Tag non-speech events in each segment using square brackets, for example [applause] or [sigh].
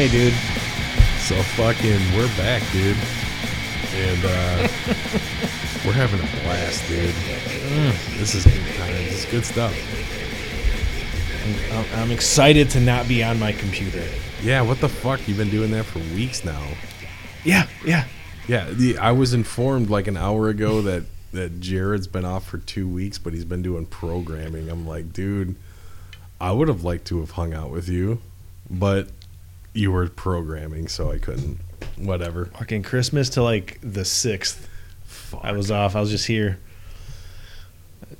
Okay, dude. So fucking, we're back, dude, and uh, [laughs] we're having a blast, dude. Mm, This is good times. Good stuff. I'm, I'm excited to not be on my computer. Yeah, what the fuck? You've been doing that for weeks now. Yeah, yeah. Yeah, the, I was informed like an hour ago that that Jared's been off for two weeks, but he's been doing programming. I'm like, dude, I would have liked to have hung out with you, but you were programming, so I couldn't. Whatever. Fucking Christmas to like the sixth. Fuck. I was off. I was just here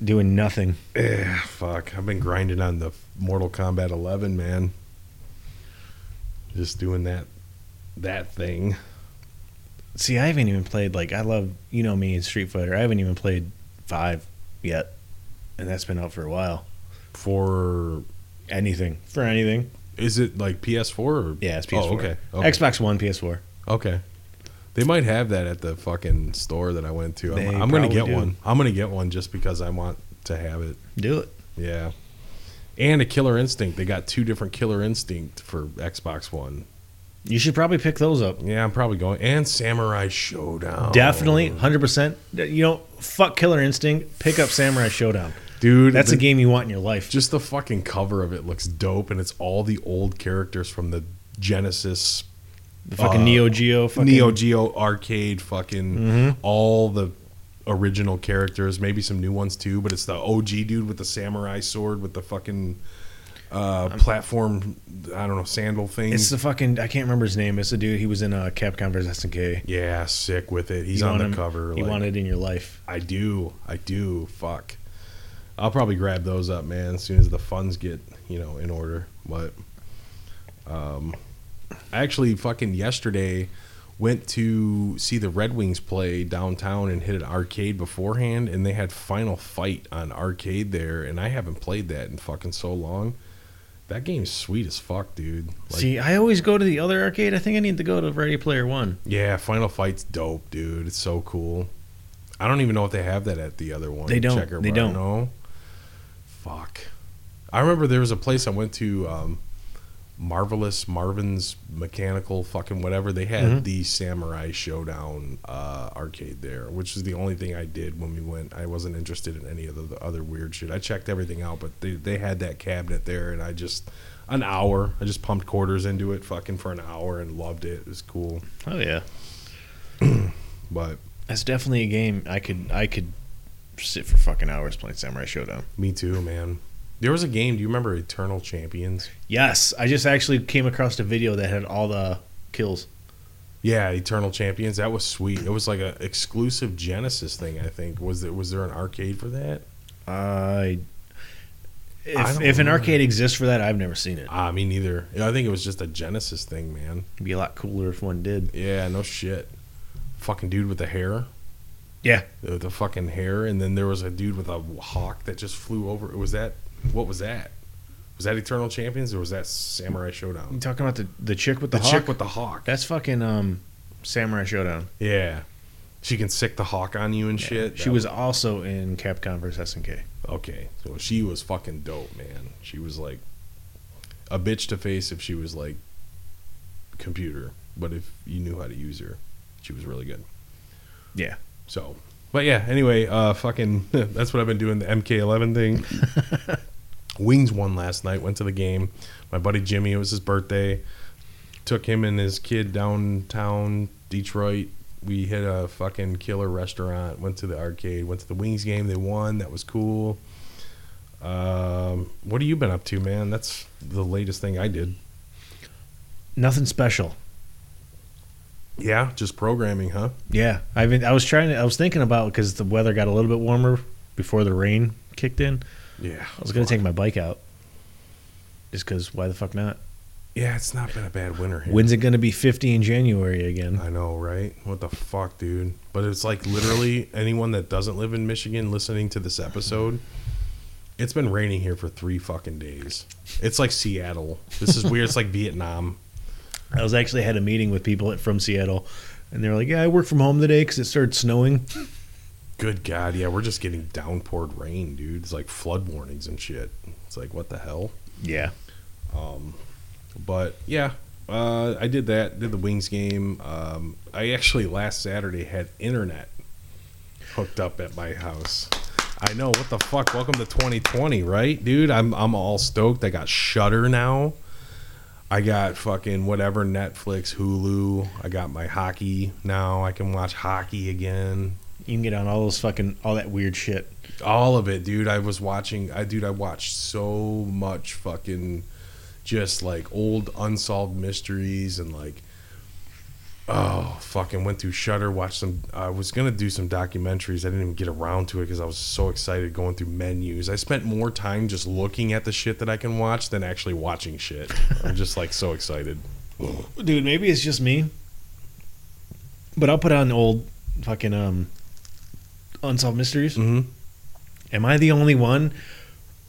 doing nothing. Eh, fuck. I've been grinding on the Mortal Kombat 11, man. Just doing that that thing. See, I haven't even played like I love you know me Street Fighter. I haven't even played five yet, and that's been out for a while. For Anything for anything? Is it like PS4 or Yeah, it's PS4. Oh, okay. okay. Xbox One, PS4. Okay. They might have that at the fucking store that I went to. They I'm, I'm going to get do. one. I'm going to get one just because I want to have it. Do it. Yeah. And a Killer Instinct. They got two different Killer Instinct for Xbox One. You should probably pick those up. Yeah, I'm probably going. And Samurai Shodown. Definitely, hundred percent. You know, fuck Killer Instinct. Pick up Samurai Shodown. Dude, That's the- a game you want in your life. Just the fucking cover of it looks dope, and it's all the old characters from the Genesis, The fucking uh, Neo Geo. Fucking, Mm-hmm. Neo Geo arcade, fucking all the original characters, maybe some new ones too. But it's the OG dude with the samurai sword with the fucking uh, platform. I don't know sandal thing. It's the fucking. I can't remember his name. It's the dude. He was in uh, Capcom vs SNK. yeah, sick with it. He's You on the him- cover. You like- want it in your life. I do. I do. Fuck. I'll probably grab those up, man, as soon as the funds get, you know, in order. But um I actually fucking yesterday went to see the Red Wings play downtown and hit an arcade beforehand and they had Final Fight on arcade there and I haven't played that in fucking so long. That game's sweet as fuck, dude. Like, See, I always go to the other arcade. I think I need to go to Ready Player One. yeah, Final Fight's dope, dude. It's so cool. I don't even know if they have that at the other one. They don't. Checker They bar. don't. No. Fuck. I remember there was a place I went to, um, Marvelous Marvin's Mechanical, fucking whatever. They had Mhm. the Samurai Shodown uh, arcade there, which is the only thing I did when we went. I wasn't interested in any of the, the other weird shit. I checked everything out, but they they had that cabinet there, and I just an hour. I just pumped quarters into it, fucking for an hour, and loved it. It was cool, Oh yeah, [clears throat] but. that's definitely a game I could I could sit for fucking hours playing Samurai Shodown. Me too, man. There was a game. Do you remember Eternal Champions? Yes, I just actually came across a video that had all the kills. Yeah, Eternal Champions. That was sweet. It was like a exclusive Genesis thing. I think was there was there an arcade for that? I if, if an arcade exists for that, I've never seen it. Ah, me neither. I think it was just a Genesis thing, man. It'd be a lot cooler if one did. Yeah, no shit. Fucking dude with the hair. Yeah. The, the fucking hair, and then there was a dude with a hawk that just flew over. Was that what was that? Was that Eternal Champions or was that Samurai Shodown? You talking about the the chick with the, The hawk? chick with the hawk. That's fucking um, Samurai Shodown. Yeah. She can sick the hawk on you and shit. She That was also in Capcom vs SNK. Okay, so she was fucking dope, man. She was like a bitch to face if she was like computer, but if you knew how to use her, she was really good. Yeah. So, but yeah, anyway, uh, fucking, [laughs] that's what I've been doing the MK11 thing. [laughs] Wings won last night. Went to the game. My buddy Jimmy, it was his birthday. Took him and his kid downtown Detroit. We hit a fucking killer restaurant. Went to the arcade. Went to the Wings game. They won. That was cool. Um, what have you been up to, man? That's the latest thing I did. Nothing special. Yeah, just programming, huh? Yeah, I mean, I was trying to. I was thinking about because the weather got a little bit warmer before the rain kicked in. Yeah. I was gonna take my bike out, just because. Why the fuck not? Yeah, it's not been a bad winter here. When's it gonna be fifty in January again? I know, right? What the fuck, dude? But it's like literally anyone that doesn't live in Michigan listening to this episode, it's been raining here for three fucking days. It's like Seattle. This is weird. It's like Vietnam. I was actually had a meeting with people from Seattle. and they're like, "Yeah, I work from home today because it started snowing." Good God, yeah, we're just getting downpoured rain, dude. It's like flood warnings and shit. It's like what the hell. Yeah, But yeah, uh, I did that. Did the Wings game. Um, I actually last Saturday had internet hooked up at my house. I know what the fuck. Welcome to 2020, right, dude? I'm I'm all stoked. I got Shudder now. I got fucking whatever Netflix, Hulu. I got my hockey now. I can watch hockey again. you can get on all those fucking all that weird shit. All of it, dude. I was watching. I dude, I watched so much fucking just like old unsolved mysteries and like oh fucking went through Shudder. Watched some. I was gonna do some documentaries. I didn't even get around to it because I was so excited going through menus. I spent more time just looking at the shit that I can watch than actually watching shit. I'm just like so excited. Dude, maybe it's just me, but I'll put on old fucking um unsolved mysteries. Mm-hmm. Am I the only one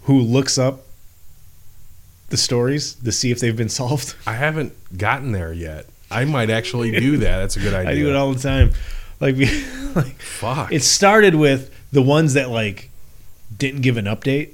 who looks up the stories to see if they've been [laughs] solved? I haven't gotten there yet. I might actually do that. That's a good idea. [laughs] I do it all the time. Like, [laughs] like Fuck. it started with the ones that like didn't give an update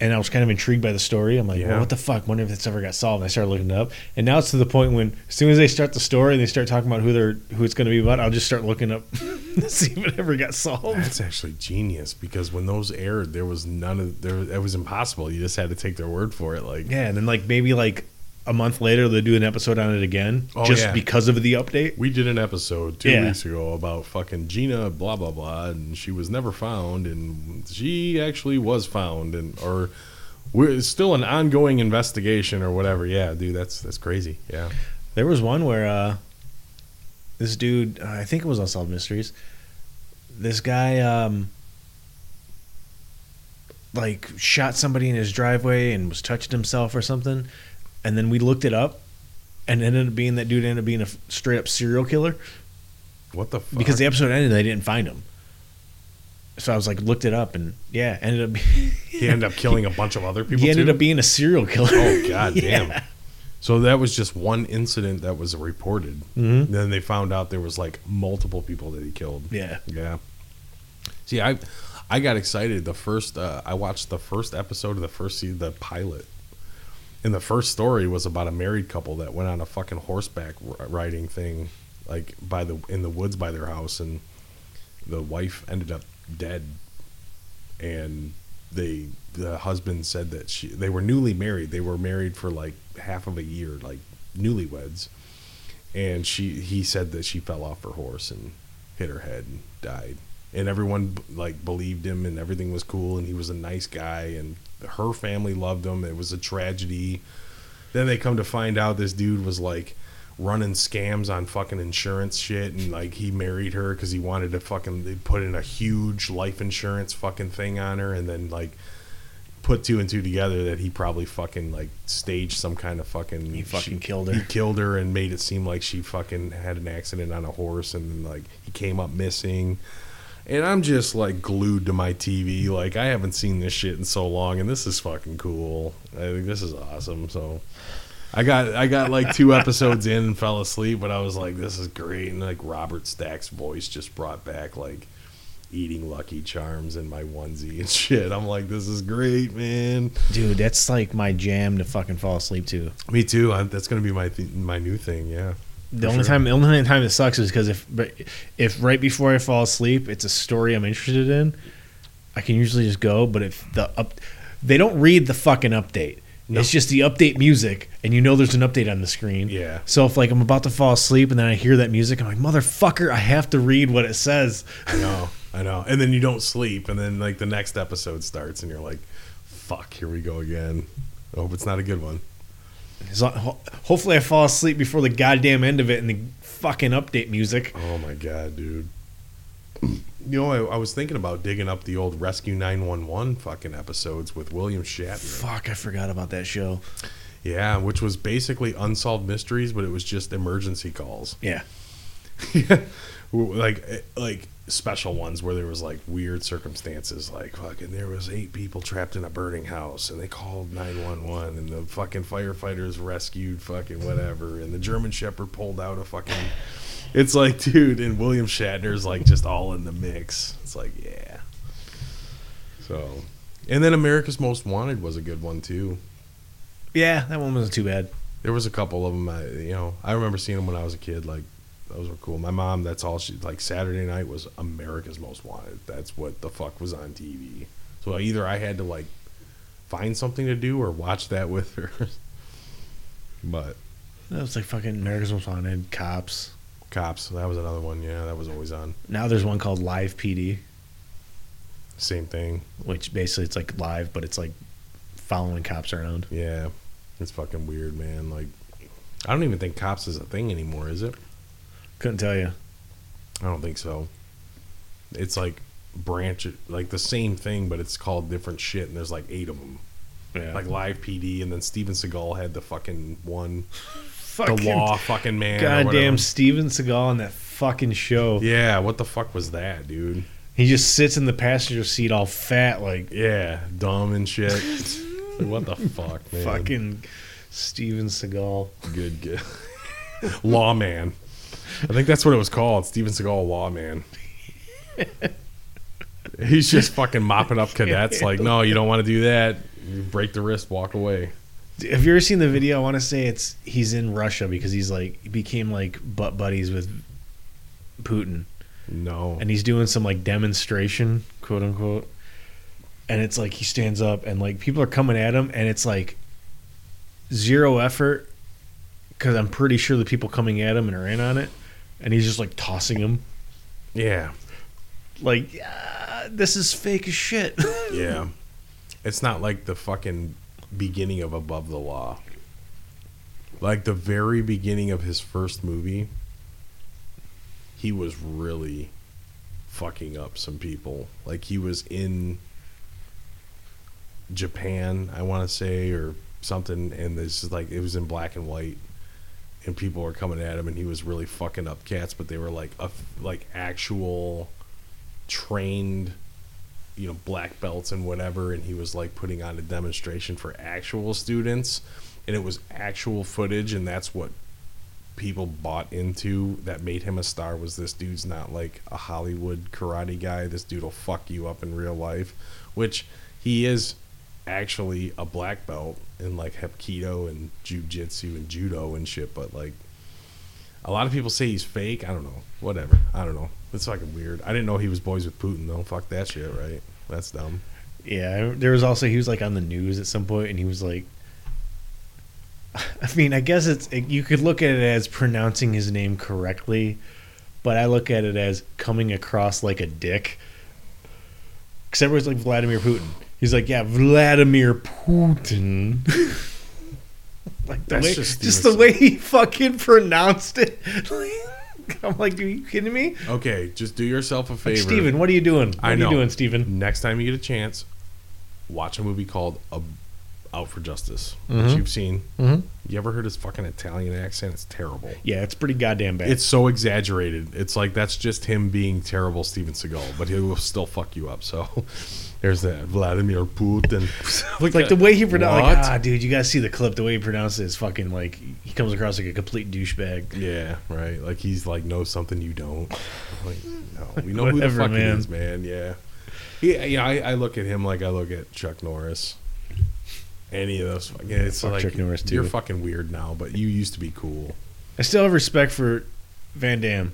and I was kind of intrigued by the story. I'm like, Yeah. well, what the fuck? Wonder if it's ever got solved. And I started looking it up, and now it's to the point when as soon as they start the story and they start talking about who they're who it's going to be about, I'll just start looking up [laughs] to see if it ever got solved. That's actually genius because when those aired, there was none of there. It was impossible. You just had to take their word for it. Like, Yeah, and then like maybe like a month later they'll do an episode on it again, Oh, just yeah. because of the update. we did an episode two Yeah. weeks ago about fucking Gina, blah blah blah, and she was never found, and she actually was found, and or it's still an ongoing investigation or whatever. Yeah, dude, that's that's crazy. Yeah, There was one where uh, this dude, I think it was Unsolved Mysteries. This guy, um, like, shot somebody in his driveway and was touching himself or something. And then we looked it up, and ended up being that dude ended up being a straight up serial killer what the fuck? because the episode ended. and They didn't find him. So I was like, looked it up, and yeah, ended up. [laughs] He ended up killing a bunch of other people. he ended too? up being a serial killer. Oh [laughs] god Yeah. damn. So that was just one incident that was reported. Mhm. Then they found out there was like multiple people that he killed. Yeah. Yeah. See, I I got excited the first uh, I watched the first episode of the first season, the pilot. And the first story was about a married couple that went on a fucking horseback riding thing like by the in the woods by their house and the wife ended up dead. And they the husband said that she they were newly married. They were married for like half of a year like newlyweds. And she he said that she fell off her horse and hit her head and died. And everyone like believed him and everything was cool and he was a nice guy and her family loved him it was a tragedy. Then they come to find out this dude was like running scams on fucking insurance shit and like he married her because he wanted to fucking they put in a huge life insurance fucking thing on her and then like put two and two together that he probably fucking like staged some kind of fucking He fucking she- killed her. he killed her and made it seem like she fucking had an accident on a horse and like he came up missing and I'm just like glued to my TV. Like I haven't seen this shit in so long, and this is fucking cool. I think this is awesome. So I got I got like two episodes in and fell asleep, but I was like, this is great. And like Robert Stack's voice just brought back like eating Lucky Charms in my onesie and [laughs] shit. I'm like, this is great, man. Dude, that's like my jam to fucking fall asleep to. Me too. I, that's gonna be my th- my new thing. Yeah. The only sure. time, the only time it sucks is because if, but if right before I fall asleep, it's a story I'm interested in, I can usually just go. But if the up, they don't read the fucking update. No. It's just the update music, and you know there's an update on the screen. Yeah. So if like I'm about to fall asleep and then I hear that music, I'm like, motherfucker, I have to read what it says. I know, I know. And then you don't sleep, and then like the next episode starts, and you're like, "Fuck, here we go again." I hope it's not a good one. So, ho- hopefully, I fall asleep before the goddamn end of it and the fucking update music. Oh my god, dude. You know, I, I was thinking about digging up the old Rescue 911 fucking episodes with William Shatner. Fuck, I forgot about that show. Yeah, which was basically unsolved mysteries, but it was just emergency calls. Yeah. [laughs] [laughs] like eh, like special ones where there was like weird circumstances like fucking there was eight people trapped in a burning house and they called 911 and the fucking firefighters rescued fucking whatever and the german shepherd pulled out a fucking it's like dude and william shatner's like just all in the mix. It's like yeah. So and then america's most wanted was a good one too. Yeah, that one wasn't too bad. there was a couple of them I, you know i remember seeing them when i was a kid like those were cool. My mom that's all she like saturday night was america's most wanted. That's what the fuck was on tv so either i had to like find something to do or watch that with her. [laughs] But That was like fucking America's Most Wanted, Cops. cops that was another one. Yeah that was always on. Now there's one called Live PD, same thing. Which basically it's like live, but it's like following cops around. yeah it's fucking weird man. Like i don't even think cops is a thing anymore is it Couldn't tell you. I don't think so. It's like branch, like the same thing, but it's called different shit, and there's like eight of them. Yeah. Like Live PD, and then Steven Seagal had the fucking one, [laughs] fucking the Law fucking man. goddamn. Steven Seagal on that fucking show. Yeah, what the fuck was that, dude? He just sits in the passenger seat all fat, like Yeah, dumb and shit. Like, [laughs] what the fuck, man? fucking Steven Seagal. good, good. [laughs] Lawman. I think that's what it was called. Steven Seagal, Lawman. He's just fucking mopping up cadets. Like, no, you don't want to do that. You break the wrist, walk away. Have you ever seen the video? I want to say it's he's in Russia because he's like he became like butt buddies with Putin, No. and he's doing some like demonstration, quote unquote. And it's like he stands up, and like people are coming at him, and it's like zero effort because I'm pretty sure the people coming at him and are in on it, and he's just like tossing them, yeah. like yeah, this is fake as shit. [laughs] Yeah. It's not like the fucking beginning of Above the Law. Like the very beginning of his first movie, he was really fucking up some people. Like he was in Japan, I want to say, or something, and this is like it was in black and white, and people were coming at him, and he was really fucking up cats, but they were like a like actual trained you know black belts and whatever and he was like putting on a demonstration for actual students and it was actual footage and that's what people bought into that made him a star was this dude's not like a hollywood karate guy. This dude will fuck you up in real life which he is actually a black belt in like hapkido and jiu-jitsu and judo and shit but like a lot of people say he's fake. I don't know. Whatever. I don't know. It's fucking weird. I didn't know he was boys with putin though. Fuck that shit right? That's dumb. Yeah, there was also he was like on the news at some point, and he was like, [laughs] I mean, I guess it's you could look at it as pronouncing his name correctly, but I look at it as coming across like a dick. Because everyone's like Vladimir Putin. He's like, yeah, Vladimir Putin. [laughs] like the That's way, just just, the way he fucking pronounced it. [laughs] I'm like, are you kidding me? okay just do yourself a Like, favor Steven, what are you doing? What I are know. you doing, Steven? next time you get a chance watch a movie called uh, out for justice which Mhm. you've seen Mm-hmm. you ever heard his fucking italian accent it's terrible Yeah, it's pretty goddamn bad. it's so exaggerated it's like that's just him being terrible steven seagal but he will still fuck you up so [laughs] there's that vladimir putin Like, [laughs] like the way he pronounced, like, ah, dude, you guys see the clip. The way he pronounced it is fucking like he comes across like a complete douchebag. Yeah, right. Like he's like knows something you don't. Like, no, we know who the Whatever, fuck man. it is, man. Yeah, yeah. You I, I look at him like I look at Chuck Norris. Any of those, fucking- it's Fuck like Chuck Norris, too. you're fucking weird now, but you used to be cool. I still have respect for Van Damme.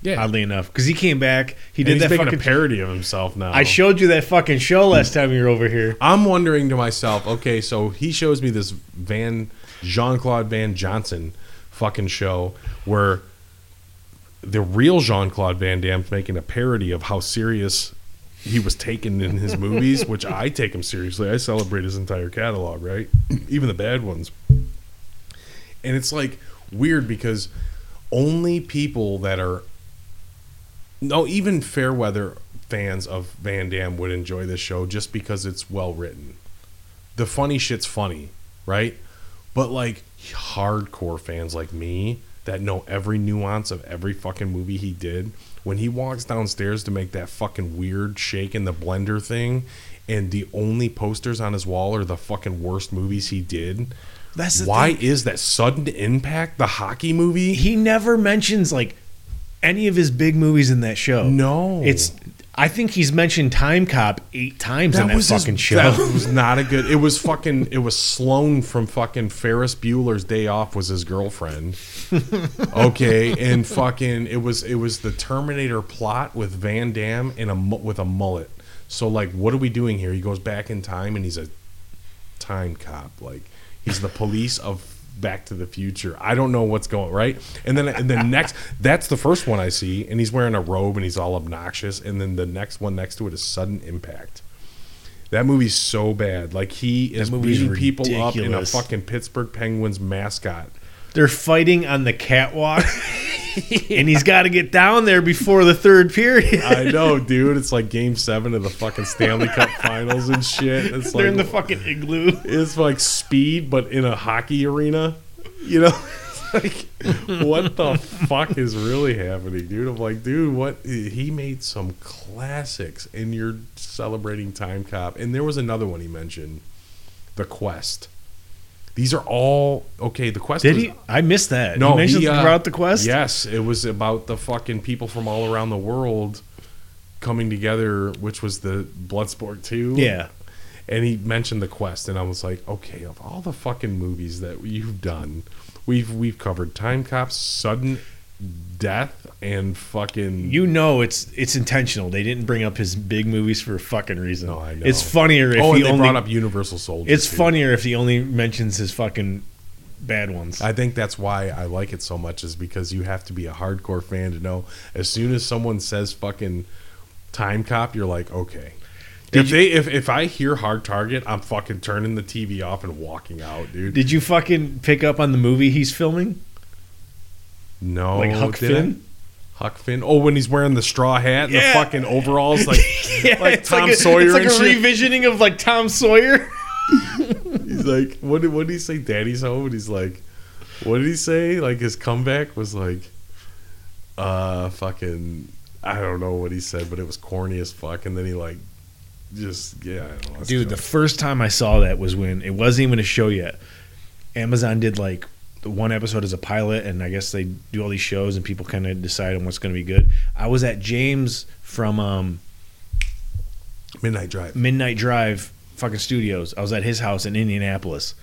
Yeah, Oddly enough, because he came back, he did that fucking. parody of himself now. I showed you that fucking show last time you were over here. I'm wondering to myself, okay, so he shows me this Van Jean Claude Van Johnson fucking show where the real Jean Claude Van Damme's making a parody of how serious he was taken in his [laughs] movies, which I take him seriously. I celebrate his entire catalog, right? Even the bad ones. And it's like weird because only people that are no, even fair weather fans of Van Damme would enjoy this show just because it's well written. The funny shit's funny, right? But like hardcore fans like me that know every nuance of every fucking movie he did. When he walks downstairs to make that fucking weird shake in the blender thing, and the only posters on his wall are the fucking worst movies he did. That's Why thing. is that sudden impact the hockey movie? He never mentions like any of his big movies in that show. No. It's I think he's mentioned Time Cop eight times in that his- fucking show. That was not a good. It was fucking. It was Sloane from fucking Ferris Bueller's Day Off was his girlfriend. [laughs] Okay, and fucking it was it was the Terminator plot with Van Damme and a with a mullet. So like, what are we doing here? He goes back in time and he's a time cop. Like he's the police of Back to the Future. I don't know what's going right. And then and then next, [laughs] that's the first one I see, and he's wearing a robe and he's all obnoxious. And then the next one next to it is Sudden Impact. That movie's so bad. Like he is beating people up in a ridiculous. fucking Pittsburgh Penguins mascot. They're fighting on the catwalk, [laughs] and he's got to get down there before the third period. I know, [laughs] dude. It's like Game Seven of the fucking Stanley Cup Finals and shit. It's They're like in the fucking igloo. it's like speed, but in a hockey arena. You know, [laughs] like what the fuck is really happening, dude? I'm like, dude, what? He made some classics, and you're celebrating Time Cop. And there was another one he mentioned, The Quest. These are all okay. The Quest Did was- he? I missed that. No, he mentioned he, uh, about the quest. Yes, it was about the fucking people from all around the world coming together, which was the Bloodsport 2. Yeah. And he mentioned the quest, and I was like, okay, of all the fucking movies that you've done, we've we've covered Time Cop, Sudden Death, and fucking You know it's it's intentional. They didn't bring up his big movies for a fucking reason. No, I know. It's funnier if oh, he and they only. brought up Universal Soldier. it's too. funnier if he only mentions his fucking bad ones. I think that's why I like it so much is because you have to be a hardcore fan to know as soon as someone says fucking time cop, you're like, okay. Did if you- they if, if I hear hard target, I'm fucking turning the TV off and walking out, dude. Did you fucking pick up on the movie he's filming? no, Like Huck? Finn? Huck Finn. Oh, when he's wearing the straw hat and Yeah. the fucking overalls, like [laughs] Yeah, like it's Tom like a, Sawyer It's like and a shit. revisioning of like Tom Sawyer. [laughs] He's like, what did what did he say? Daddy's home, and he's like, what did he say? Like his comeback was like, uh, fucking, I don't know what he said, but it was corny as fuck. And then he like, just yeah, I don't know. Dude, the first time I saw that was when it wasn't even a show yet. Amazon did like the one episode as a pilot, and I guess they do all these shows, and people kind of decide on what's going to be good. I was at James from um, Midnight Drive. Midnight Drive fucking studios. I was at his house in Indianapolis.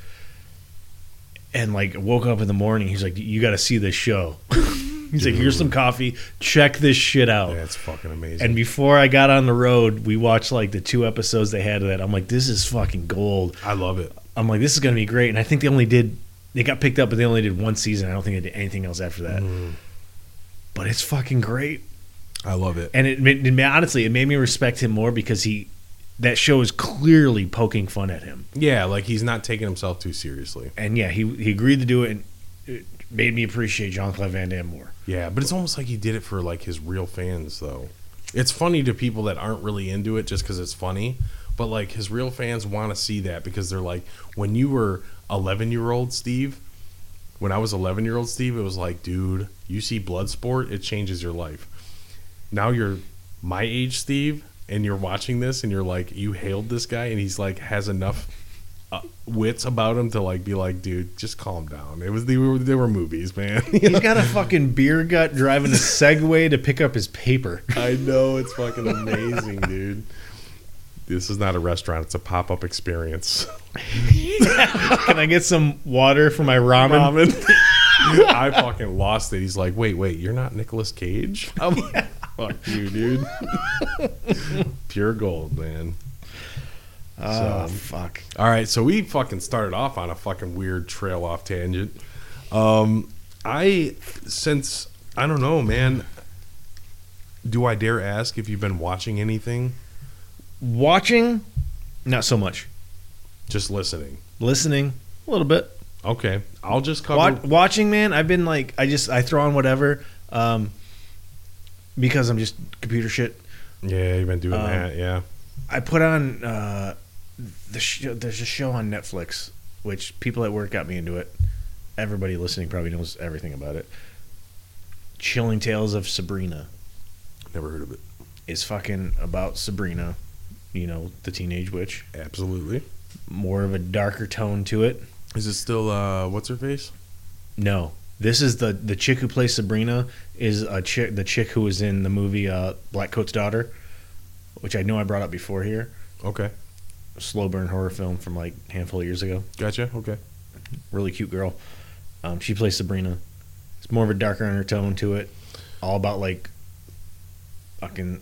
And like woke up in the morning, he's like, You gotta see this show. [laughs] he's like, Here's some coffee, check this shit out. Yeah, fucking amazing. And before I got on the road, we watched like the two episodes they had of that. I'm like, this is fucking gold. I love it. I'm like, this is gonna be great. And I think they only did they got picked up, but they only did one season. I don't think they did anything else after that. Mm. But it's fucking great. I love it. And it, made- it honestly, it made me respect him more because he that show is clearly poking fun at him. Yeah, like he's not taking himself too seriously. And yeah, he he agreed to do it, and it made me appreciate Jean Claude Van Damme more. Yeah, but it's almost like he did it for like his real fans, though. It's funny to people that aren't really into it just because it's funny, but like his real fans want to see that because they're like, when you were 11 year old Steve, when I was 11 year old Steve, it was like, dude, you see Bloodsport, it changes your life. Now you're my age, Steve, and you're watching this and you're like, you hailed this guy and he's like, has enough. Uh, wits about him to like be like, dude, just calm down. It was they were they were movies, man. You [laughs] He's got a fucking beer gut driving a Segway to pick up his paper. I know it's fucking amazing, dude. This is not a restaurant; it's a pop-up experience. [laughs] Can I get some water for my ramen? Ramen. [laughs] I fucking lost it. He's like, "Wait, wait, you're not Nicolas Cage?" I'm like, "Fuck you, dude." [laughs] Pure gold, man. Oh So- fuck. All right, so we fucking started off on a fucking weird trail off tangent. Um, I since I don't know, man. Do I dare ask if you've been watching anything? Watching, not so much. Just listening. Listening, a little bit. Okay, I'll just cover. Wa- watching, man, I've been like, I just I throw on whatever, um, because I'm just computer shit. Yeah, you've been doing Um, that. Yeah. I put on uh, the sh- there's a show on Netflix which people at work got me into it. Everybody listening probably knows everything about it. Chilling Tales of Sabrina Never heard of it. it. is fucking about Sabrina, you know, the teenage witch. Absolutely. More of a darker tone to it. Is it still uh what's her face? No, this is the the chick who plays Sabrina is a chick the chick who was in the movie uh, Black Coat's Daughter, which I know I brought up before here. Okay. A slow burn horror film from like a handful of years ago. Gotcha. Okay. Really cute girl. Um, she plays Sabrina. It's more of a darker undertone to it. All about like fucking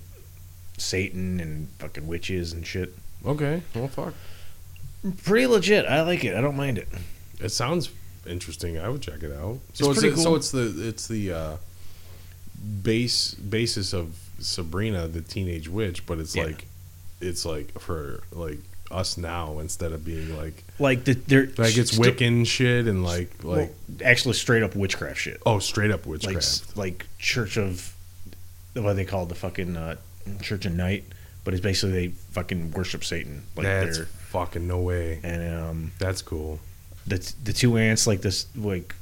Satan and fucking witches and shit. Okay. Well fuck. Pretty legit. I like it. I don't mind it. It sounds interesting. I would check it out. So it's, pretty the, so it's the it's the uh, base basis of Sabrina the teenage witch, but it's Yeah. like it's like for like us now instead of being like Like the they're like it's st- Wiccan shit and like like well, actually straight up witchcraft shit. oh straight up like witchcraft. s- like Church of what they call the fucking uh, Church of Night, but it's basically they fucking worship Satan. Like That's they're fucking no way. and um, That's cool. the the two aunts like this like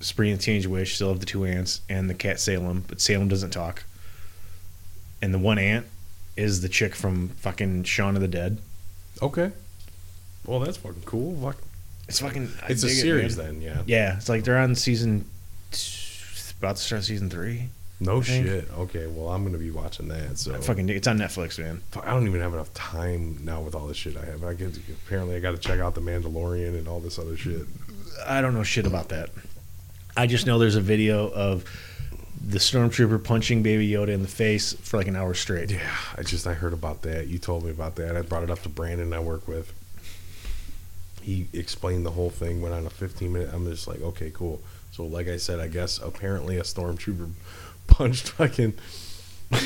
Spring and Teenage Witch still have the two aunts and the cat Salem, but Salem doesn't talk. And the one aunt is the chick from fucking Shaun of the Dead. Okay. Well, that's fucking cool. Fuck. It's fucking. I It's a dig it, series then, yeah. Yeah, it's like they're on season. t- About to start season three. No shit. Okay, well I'm gonna be watching that. So I fucking it's on Netflix, man. I don't even have enough time now with all this shit I have. I get apparently I got to check out the Mandalorian and all this other shit. I don't know shit about that. I just know there's a video of the stormtrooper punching Baby Yoda in the face for like an hour straight. Yeah, I just I heard about that. You told me about that. I brought it up to Brandon I work with. He explained the whole thing. Went on a 15 minute. I'm just like, okay, cool. So like I said, I guess apparently a stormtrooper punched fucking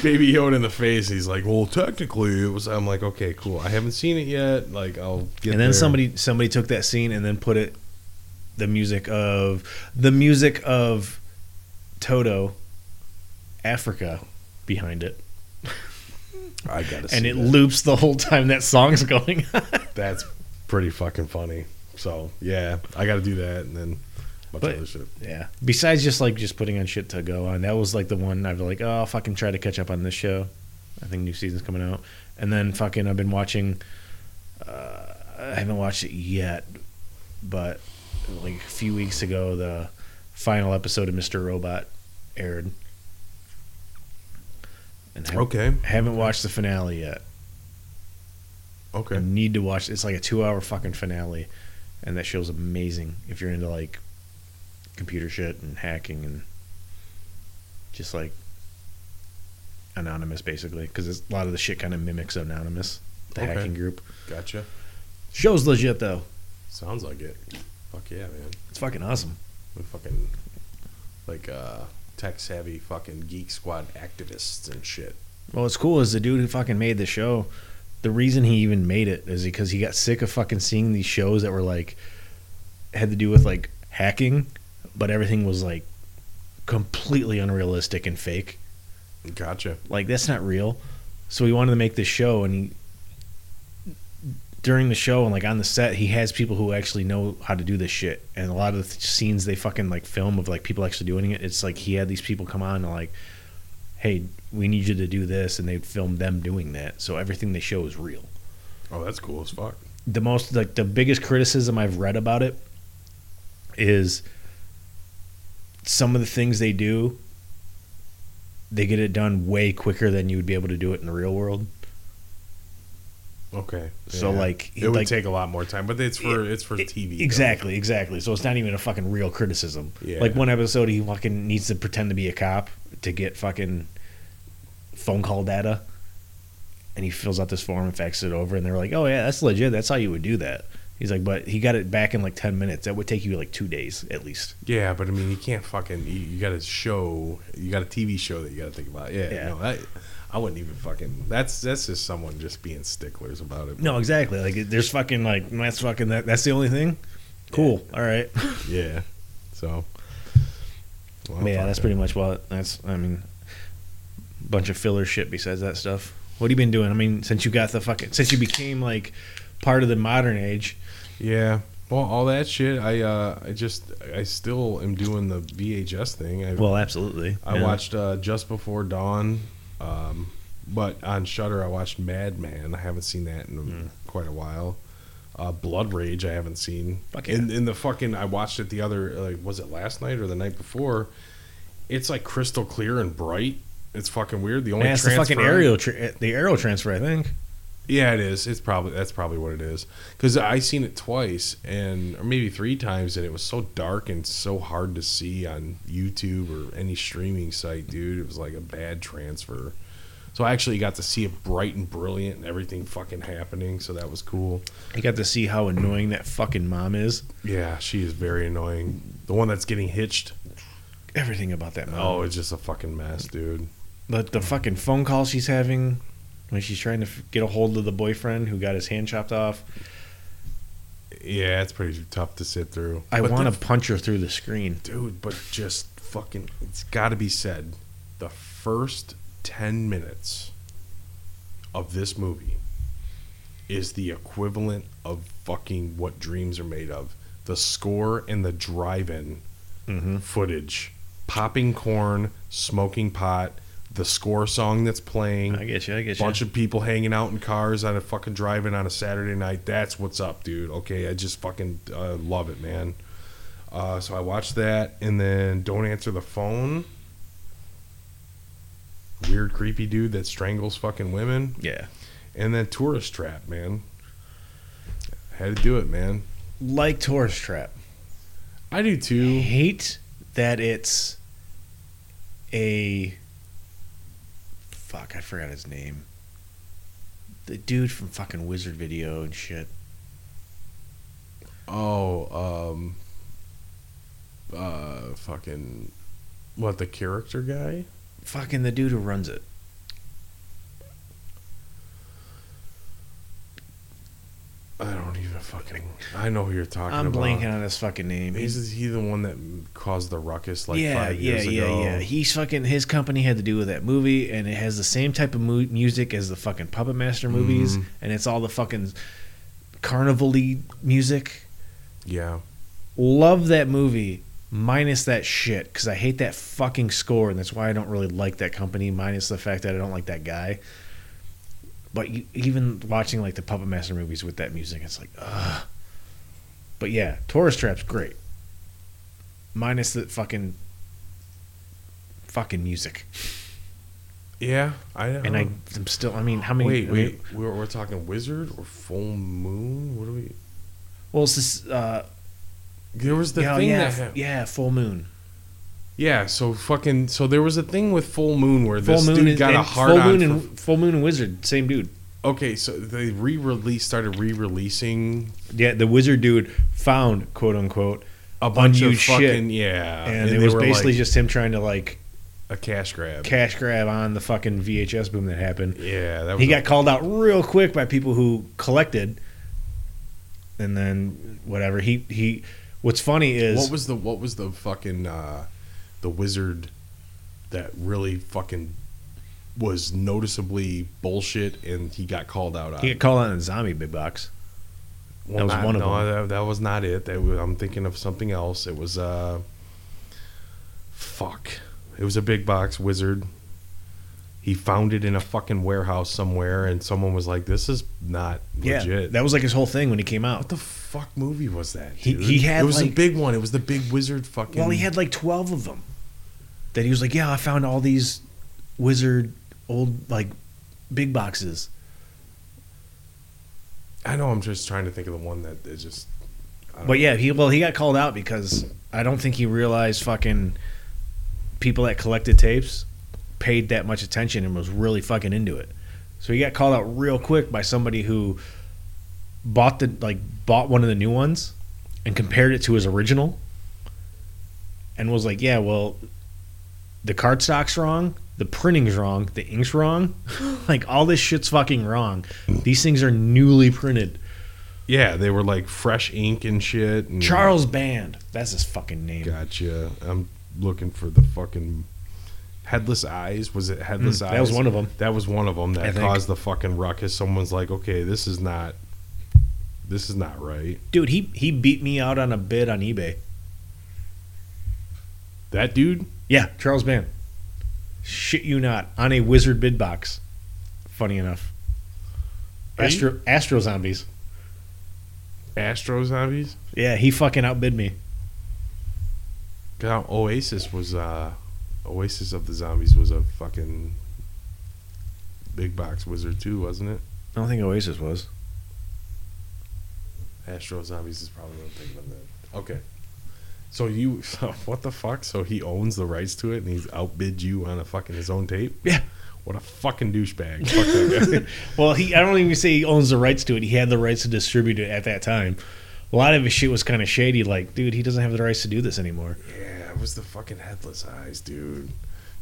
Baby Yoda in the face. He's like, well, technically it was. I'm like, okay, cool. I haven't seen it yet. Like I'll get. and then there. somebody somebody took that scene and then put it the music of the music of Toto Africa behind it. [laughs] I gotta. See And it that. loops the whole time that song's [laughs] going. That's pretty fucking funny. So yeah, I got to do that, and then bunch But- of other shit. yeah. Besides just like just putting on shit to go on, that was like the one I've like, oh, I'll fucking try to catch up on this show. I think new season's coming out, and then fucking I've been watching. Uh, I haven't watched it yet, but like a few weeks ago, the final episode of Mr. Robot aired. And haven't, Okay, haven't watched the finale yet. okay. I need to watch. It's like a two-hour fucking finale, and that show's amazing. If you're into like computer shit and hacking and just like anonymous, basically, because a lot of the shit kind of mimics anonymous, the Okay. hacking group. Gotcha. Show's legit though. Sounds like it. Fuck yeah, man. It's fucking awesome. We fucking like uh tech savvy fucking geek squad activists and shit. Well, what's cool is the dude who fucking made the show. The reason he even made it is because he got sick of fucking seeing these shows that were like had to do with like hacking, but everything was like completely unrealistic and fake. Gotcha. Like that's not real. So he wanted to make this show, and he during the show and like on the set, he has people who actually know how to do this shit. And a lot of the scenes they fucking like film of like people actually doing it. It's like he had these people come on and like, hey, we need you to do this, and they filmed them doing that. So everything they show is real. Oh, that's cool as fuck. The most like the biggest criticism I've read about it is some of the things they do they get it done way quicker than you would be able to do it in the real world. Okay. So, like, it would like- take a lot more time, but it's for It- it's for it- TV. though. Exactly, exactly. So it's not even a fucking real criticism. Yeah. Like one episode, he fucking needs to pretend to be a cop to get fucking phone call data, and he fills out this form and faxes it over, and they're like, "Oh yeah, that's legit. That's how you would do that." He's like, "But he got it back in like ten minutes. That would take you like two days at least." Yeah, but I mean, you can't fucking. You, you got a show. You got a TV show that you got to think about. Yeah. Yeah. No, that, I wouldn't even fucking. That's that's just someone just being sticklers about it. No, exactly. Like there's fucking like that's fucking that. That's the only thing. Cool. All right. [laughs] Yeah. So. well, yeah, that's that. pretty much what. That's I mean, bunch of filler shit besides that stuff. What have you been doing? I mean, since you got the fucking since you became like part of the modern age. Yeah. Well, all that shit. I uh, I just I still am doing the VHS thing. I, Well, absolutely. I Yeah. watched uh, Just Before Dawn, um, but on Shudder I watched Madman. I haven't seen that in Hmm. quite a while. Uh, Blood Rage I haven't seen. Fuck yeah. in, in the fucking I watched it the other like was it last night or the night before? It's like crystal clear and bright. It's fucking weird. The only Yeah, it's the fucking aerial, tra- the aerial transfer. I think. Yeah, it is. It's probably that's probably what it is. Because I seen it twice and or maybe three times, and it was so dark and so hard to see on YouTube or any streaming site, dude. It was like a bad transfer. So I actually got to see it bright and brilliant and everything fucking happening. So that was cool. I got to see how annoying that fucking mom is. Yeah, she is very annoying. The one that's getting hitched. Everything about that mom. Oh, it's just a fucking mess, dude. But the fucking phone call she's having when she's trying to f- get a hold of the boyfriend who got his hand chopped off. Yeah, it's pretty tough to sit through. I But want to punch her through the screen. dude but just fucking it's got to be said the first 10 minutes of this movie is the equivalent of fucking what dreams are made of the score and the drive-in Mm-hmm. footage popping corn smoking pot the score song that's playing I get you. I get you. bunch of people hanging out in cars on a fucking drive-in on a Saturday night. That's what's up, dude. Okay, I just fucking uh, love it, man. Uh, so I watched that, and then Don't Answer the Phone. Weird, creepy dude that strangles fucking women, yeah. and then Tourist Trap, man. Had to do it, man. Like Tourist Trap. I do too. Hate that it's a fuck. I forgot his name. The dude from fucking Wizard Video and shit. Oh, um, uh, fucking, what the character guy? Fucking the dude who runs it. I don't even fucking. I know who you're talking about. I'm about. blanking on his fucking name. Is he the one that caused the ruckus like yeah, five yeah, years yeah, ago? yeah. He's fucking. His company had to do with that movie, and it has the same type of mu- music as the fucking Puppet Master movies, Mhm. and it's all the fucking carnival-y music. Yeah. Love that movie, minus that shit, because I hate that fucking score, and that's why I don't really like that company. Minus the fact that I don't like that guy. But you, even watching like the Puppet Master movies with that music, it's like, ugh. But yeah, Tourist Trap's great. Minus the fucking fucking music. Yeah. I And I, I'm still. I mean, how many? wait, I mean, wait. We're, we're talking wizard or full moon? What do we? Well, it's this. Uh, There was the yeah, thing yeah, that. f- hap- yeah, full moon. Yeah. So fucking. So there was a thing with full moon where Full this moon dude and, got a hard full on. moon for- full moon and wizard, same dude. okay, so they re-release started re-releasing Yeah, the wizard dude found quote unquote, a bunch of Unused shit. yeah, and, it was basically like just him trying to like a cash grab. cash grab on the fucking VHS boom that happened. yeah, that was He a- got called out real quick by people who collected, and then whatever he he. What's funny is What was the what was the fucking uh, the wizard that really fucking was noticeably bullshit and he got called out on? he got called out in zombie big box. Well, that was not- one of no, them. That, that was not it. That was, I'm thinking of something else. It was uh, fuck. It was a big box wizard. He found it in a fucking warehouse somewhere, and someone was like, "This is not Yeah, legit." that was like his whole thing when he came out. what the fuck movie was that? He- he had, It was like- a big one. It was the big wizard fucking. Well, he had like twelve of them. That he was like, yeah, I found all these wizard old like big boxes. I know. I'm just trying to think of the one that is just. But know. yeah, he well he got called out because I don't think he realized fucking people that collected tapes paid that much attention and was really fucking into it. So he got called out real quick by somebody who bought the like bought one of the new ones and compared it to his original and was like, "Yeah, well, the cardstock's wrong, the printing's wrong, the ink's wrong. [laughs] like all this shit's fucking wrong. These things are newly printed." Yeah, they were like fresh ink and shit. And Charles Band, that's his fucking name. Gotcha. I'm looking for the fucking headless eyes. Was it headless Mm, eyes? that was one of them. That was one of them I that think. caused the fucking ruckus. Someone's like, okay, this is not this is not right. Dude, he he beat me out on a bid on eBay. That dude, Yeah, Charles Band. Shit you not on a wizard bid box. Funny enough. Astro Astro zombies. Astro Zombies. Yeah, he fucking outbid me. God, Oasis was uh, Oasis of the Zombies was a fucking big box wizard too, wasn't it? I don't think Oasis was. Astro Zombies is probably what I'm thinking of that. Okay. So you, [laughs] what the fuck? So he owns the rights to it, and he's outbid you on a fucking his own tape. Yeah. What a fucking douchebag! Fuck that. [laughs] Well, he I don't even say he owns the rights to it. He had the rights to distribute it at that time. A lot of his shit was kind of shady. Like, dude, he doesn't have the rights to do this anymore. yeah, it was the fucking headless eyes, dude.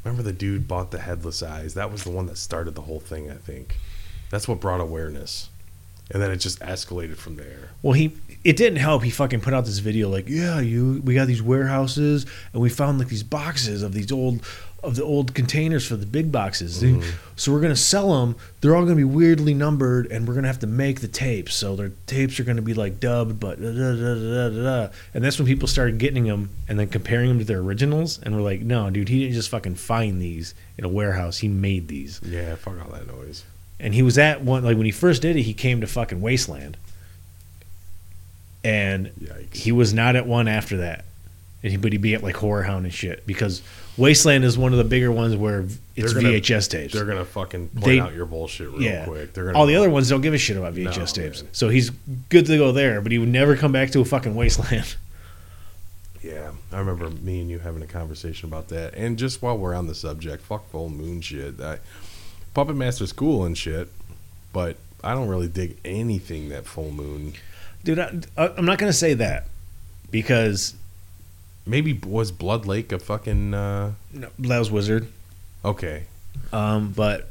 Remember the dude bought the headless eyes? That was the one that started the whole thing. I think that's what brought awareness, and then it just escalated from there. Well, he it didn't help. He fucking put out this video like, yeah, you we got these warehouses and we found like these boxes of these old of the old containers for the big boxes. Mm-hmm. So we're gonna sell them. They're all gonna be weirdly numbered, and we're gonna have to make the tapes. So their tapes are gonna be like dubbed, but da, da, da, da, da, da. and that's when people started getting them and then comparing them to their originals. And we're like, no, dude, he didn't just fucking find these in a warehouse. He made these. Yeah, fuck all that noise. And he was at one like when he first did it, he came to fucking Wasteland. And Yikes. he was not at one after that. And he, but he'd be at like Horror Hound and shit because Wasteland is one of the bigger ones where it's gonna- VHS tapes. They're gonna fucking point They- out your bullshit real yeah. quick. They're gonna All the other ones don't give a shit about No, VHS tapes. man. So he's good to go there, but he would never come back to a fucking Wasteland. [laughs] Yeah, I remember me and you having a conversation about that. And just while we're on the subject, fuck full moon shit. I, Puppet Master's cool and shit, but I don't really dig anything that full moon. Dude, I, I'm not going to say that because Maybe was Blood Lake a fucking uh, no, that was Wizard. okay? Um, but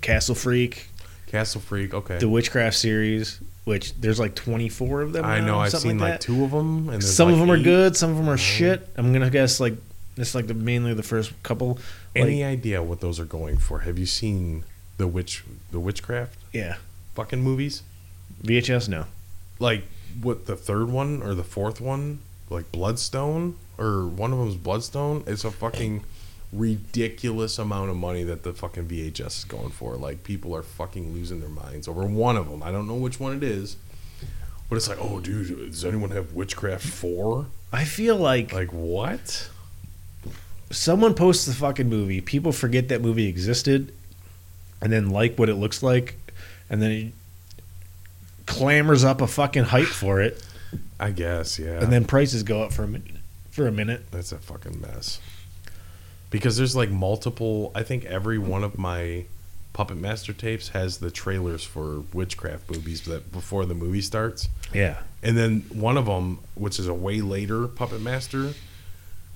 Castle Freak, Castle Freak, okay. the Witchcraft series, which there's like 24 of them. I now, know I've seen like, that. two of them, and Some of like them are good, some of them are shit. I'm gonna guess like it's like the mainly the first couple. Any Like, idea what those are going for? Have you seen the witch, the witchcraft yeah, fucking movies? VHS no. like what the third one or the fourth one like bloodstone or one of them's bloodstone it's a fucking ridiculous amount of money that the fucking vhs is going for like people are fucking losing their minds over one of them i don't know which one it is but it's like oh dude does anyone have witchcraft 4 I feel like, like what someone posts the fucking movie, people forget that movie existed, and then like what it looks like, and then it clamors up a fucking hype [sighs] for it, i guess yeah and then prices go up for a minute. For a minute, That's a fucking mess. Because there's like multiple. I think every one of my Puppet Master tapes has the trailers for witchcraft movies that before the movie starts. yeah. And then one of them, which is a way later Puppet Master,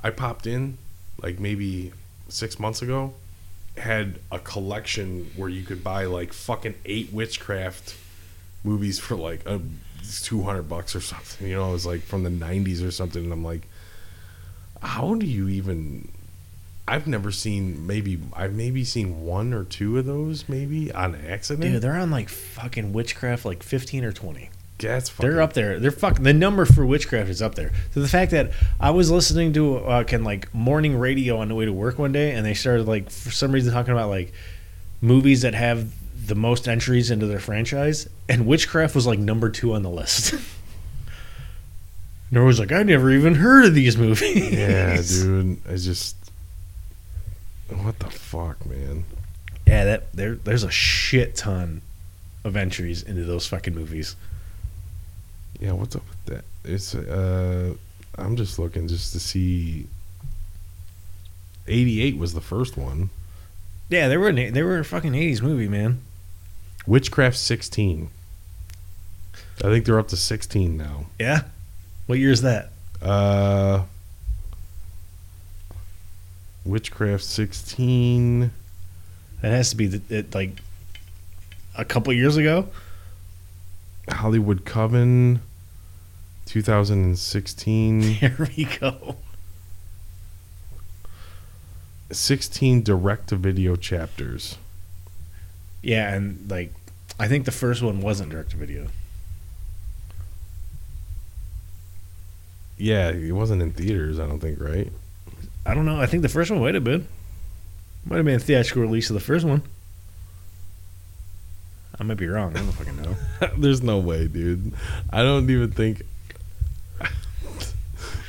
I popped in like maybe six months ago, had a collection where you could buy like fucking eight witchcraft movies for like a two hundred bucks or something. You know, it was like from the nineties or something. And I'm like, how do you even? I've never seen maybe I've maybe seen one or two of those maybe on accident. Dude, they're on like fucking witchcraft, like fifteen or twenty. That's fucking, They're up there. They're fucking. The number for witchcraft is up there. So the fact that I was listening to uh, can like morning radio on the way to work one day, and they started like for some reason talking about like movies that have the most entries into their franchise, and witchcraft was like number two on the list. [laughs] and I was like, I never even heard of these movies. Yeah, [laughs] dude. I just what the fuck, man. Yeah, that there. There's a shit ton of entries into those fucking movies. Yeah, what's up with that? It's uh I'm just looking just to see 88 was the first one. Yeah, they were an, they were a fucking eighties movie, man. Witchcraft 16. I think they're up to 16 now. Yeah. What year is that? Uh Witchcraft 16. That has to be the, it, like a couple years ago. Hollywood Coven 2016. [laughs] Here we go. 16 direct to video chapters. Yeah, and like I think the first one wasn't direct to video. Yeah, it wasn't in theaters. I don't think, right? I don't know. I think the first one might have been. Might have been a theatrical release of the first one. I might be wrong. I don't fucking know. [laughs] There's no way, dude. I don't even think.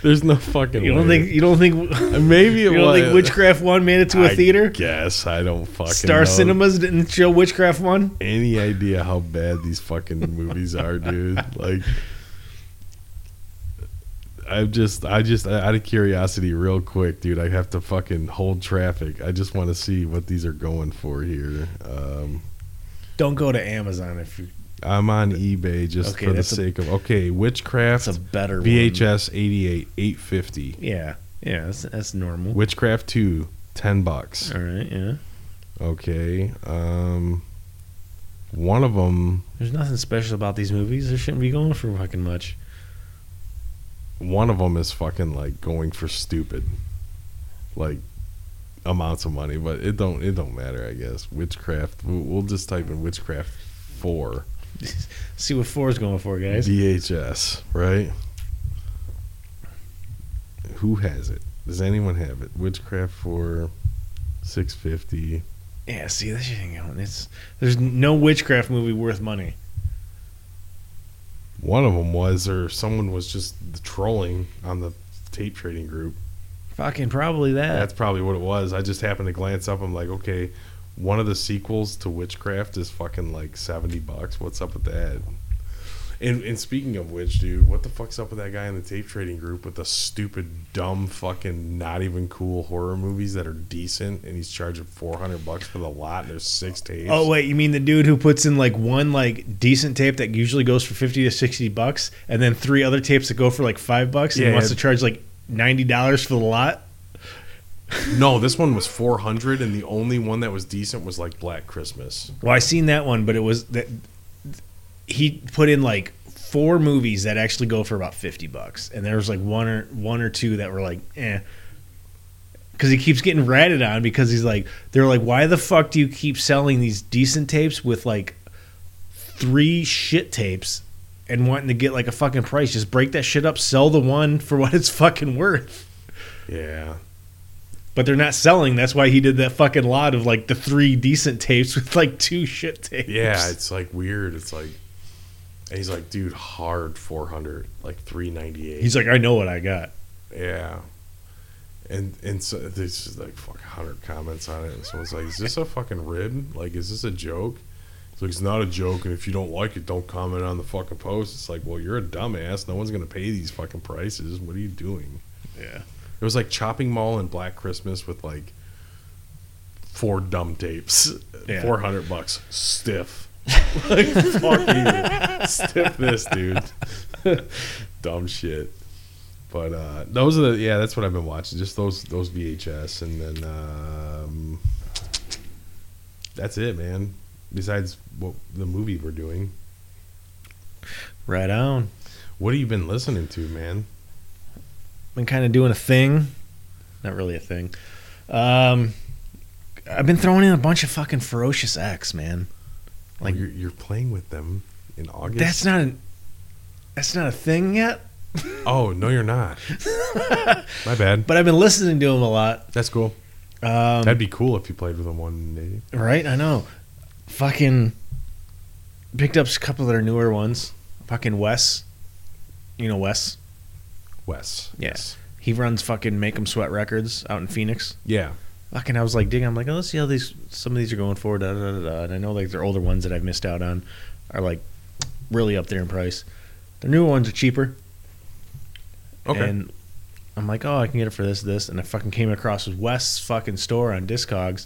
There's no fucking. You don't way. think? You don't think? [laughs] Maybe it was. You don't was. think Witchcraft One made it to a I theater? Guess I don't fucking. Star know Cinemas didn't show Witchcraft One. Any idea how bad these fucking movies are, dude? [laughs] Like, I'm just, I just, out of curiosity, real quick, dude. I have to fucking hold traffic. I just want to see what these are going for here. Um, Don't go to Amazon if you. I'm on eBay just Okay, for the that's a- sake of okay. Witchcraft That's a better one. VHS 88 850. Yeah, yeah, that's, that's normal. Witchcraft 2 10 bucks. All right, yeah. Okay. Um one of them There's nothing special about these movies. They shouldn't be going for fucking much. one of them is fucking like going for stupid like amounts of money, but it don't it don't matter, I guess. Witchcraft we'll, we'll just type in Witchcraft 4 [laughs] See what four is going for, guys. VHS, right? Who has it? Does anyone have it? Witchcraft 4 650 Yeah, see, this shit ain't going. It's there's no witchcraft movie worth money. One of them was, or someone was just trolling on the tape trading group. Fucking probably that. That's probably what it was. I just happened to glance up. I'm like, okay, one of the sequels to Witchcraft is fucking like seventy bucks. What's up with that? And, and speaking of which, dude, what the fuck's up with that guy in the tape trading group with the stupid, dumb, fucking, not even cool horror movies that are decent, and he's charging four hundred bucks for the lot, and there's six tapes. Oh wait, you mean the dude who puts in like one like decent tape that usually goes for fifty to sixty bucks, and then three other tapes that go for like five bucks, and Yeah. wants to charge like ninety dollars for the lot? No, this one was four hundred, and the only one that was decent was like Black Christmas. Well, I seen that one, but it was that he put in like four movies that actually go for about fifty bucks, and there was like one or one or two that were like, eh. Because he keeps getting ratted on because he's like, they're like, why the fuck do you keep selling these decent tapes with like three shit tapes and wanting to get like a fucking price? Just break that shit up, sell the one for what it's fucking worth. Yeah, But they're not selling. That's why he did that fucking lot of like the three decent tapes [laughs] with like two shit tapes. Yeah, it's like weird. It's like, and he's like, dude, hard 400, like 398. He's like, I know what I got. yeah. And and so there's just like fuck 100 comments on it. And someone's like, is this a fucking rib? Like, is this a joke? It's like, it's not a joke. And if you don't like it, don't comment on the fucking post. It's like, well, you're a dumbass. No one's going to pay these fucking prices. What are you doing? Yeah. It was like Chopping Mall and Black Christmas with like four dumb tapes. Yeah. [laughs] Four hundred bucks. Stiff. [laughs] like fuck you. Stiff this, dude. [laughs] dumb shit. But uh those are the yeah, that's what I've been watching. Just those those VHS and then um that's it, man. Besides what the movie we're doing. Right on. What have you been listening to, man? Been kind of doing a thing. Not really a thing. Um, I've been throwing in a bunch of fucking Ferocious X, man. Like Like- you're, you're playing with them in August. That's not a, that's not a thing yet. [laughs] Oh no, you're not. [laughs] My bad. But I've been listening to them a lot. That's cool. Um, That'd be cool if you played with them one day. right. I know. Fucking picked up a couple of their newer ones. Fucking Wes. You know Wes. Wes. Yes. He runs fucking Make 'em Sweat Records out in Phoenix. Yeah. Fucking, I was like digging. I'm like, oh, let's see how these some of these are going for. Da, da, da, da. And I know like their older ones that I've missed out on are like really up there in price. The newer ones are cheaper. Okay. And I'm like, oh, I can get it for this, this, and I fucking came across West's fucking store on Discogs,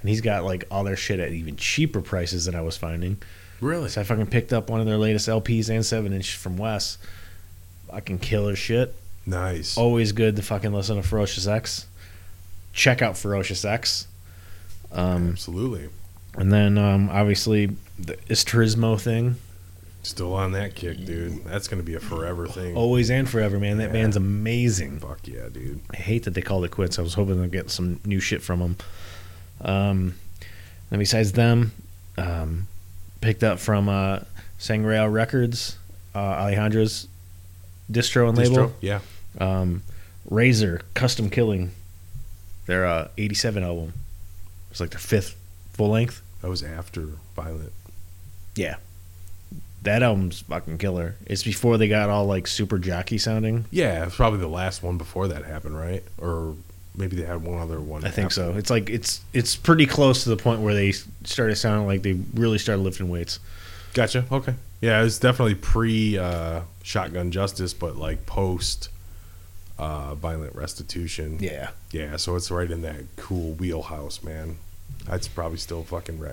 and he's got like all their shit at even cheaper prices than I was finding. really? So I fucking picked up one of their latest LPs and seven inch from Wes. Fucking killer shit. Nice. Always good to fucking listen to Ferocious X. Check out Ferocious X. Um, Absolutely. and then um, obviously the Isturismo thing. Still on that kick, dude. That's gonna be a forever thing. Always and forever, man. That Yeah. band's amazing. Fuck yeah, dude. I hate that they called it quits. I was hoping to get some new shit from them. Um, then besides them, um, picked up from uh, Sangreal Records, uh, Alejandra's distro and label. Yeah. Um, Razor Custom Killing, their uh, '87 album. It's like their fifth full length. That was after Violent. Yeah, that album's fucking killer. It's before they got all like super jockey sounding. Yeah, it's probably the last one before that happened, right? Or maybe they had one other one. I think after. so. It's like it's it's pretty close to the point where they started sounding like they really started lifting weights. Gotcha. Okay. Yeah, it's definitely pre uh, Shotgun Justice, but like post uh, Violent Restitution. Yeah, Yeah, so it's right in that cool wheelhouse, man. That's probably still fucking.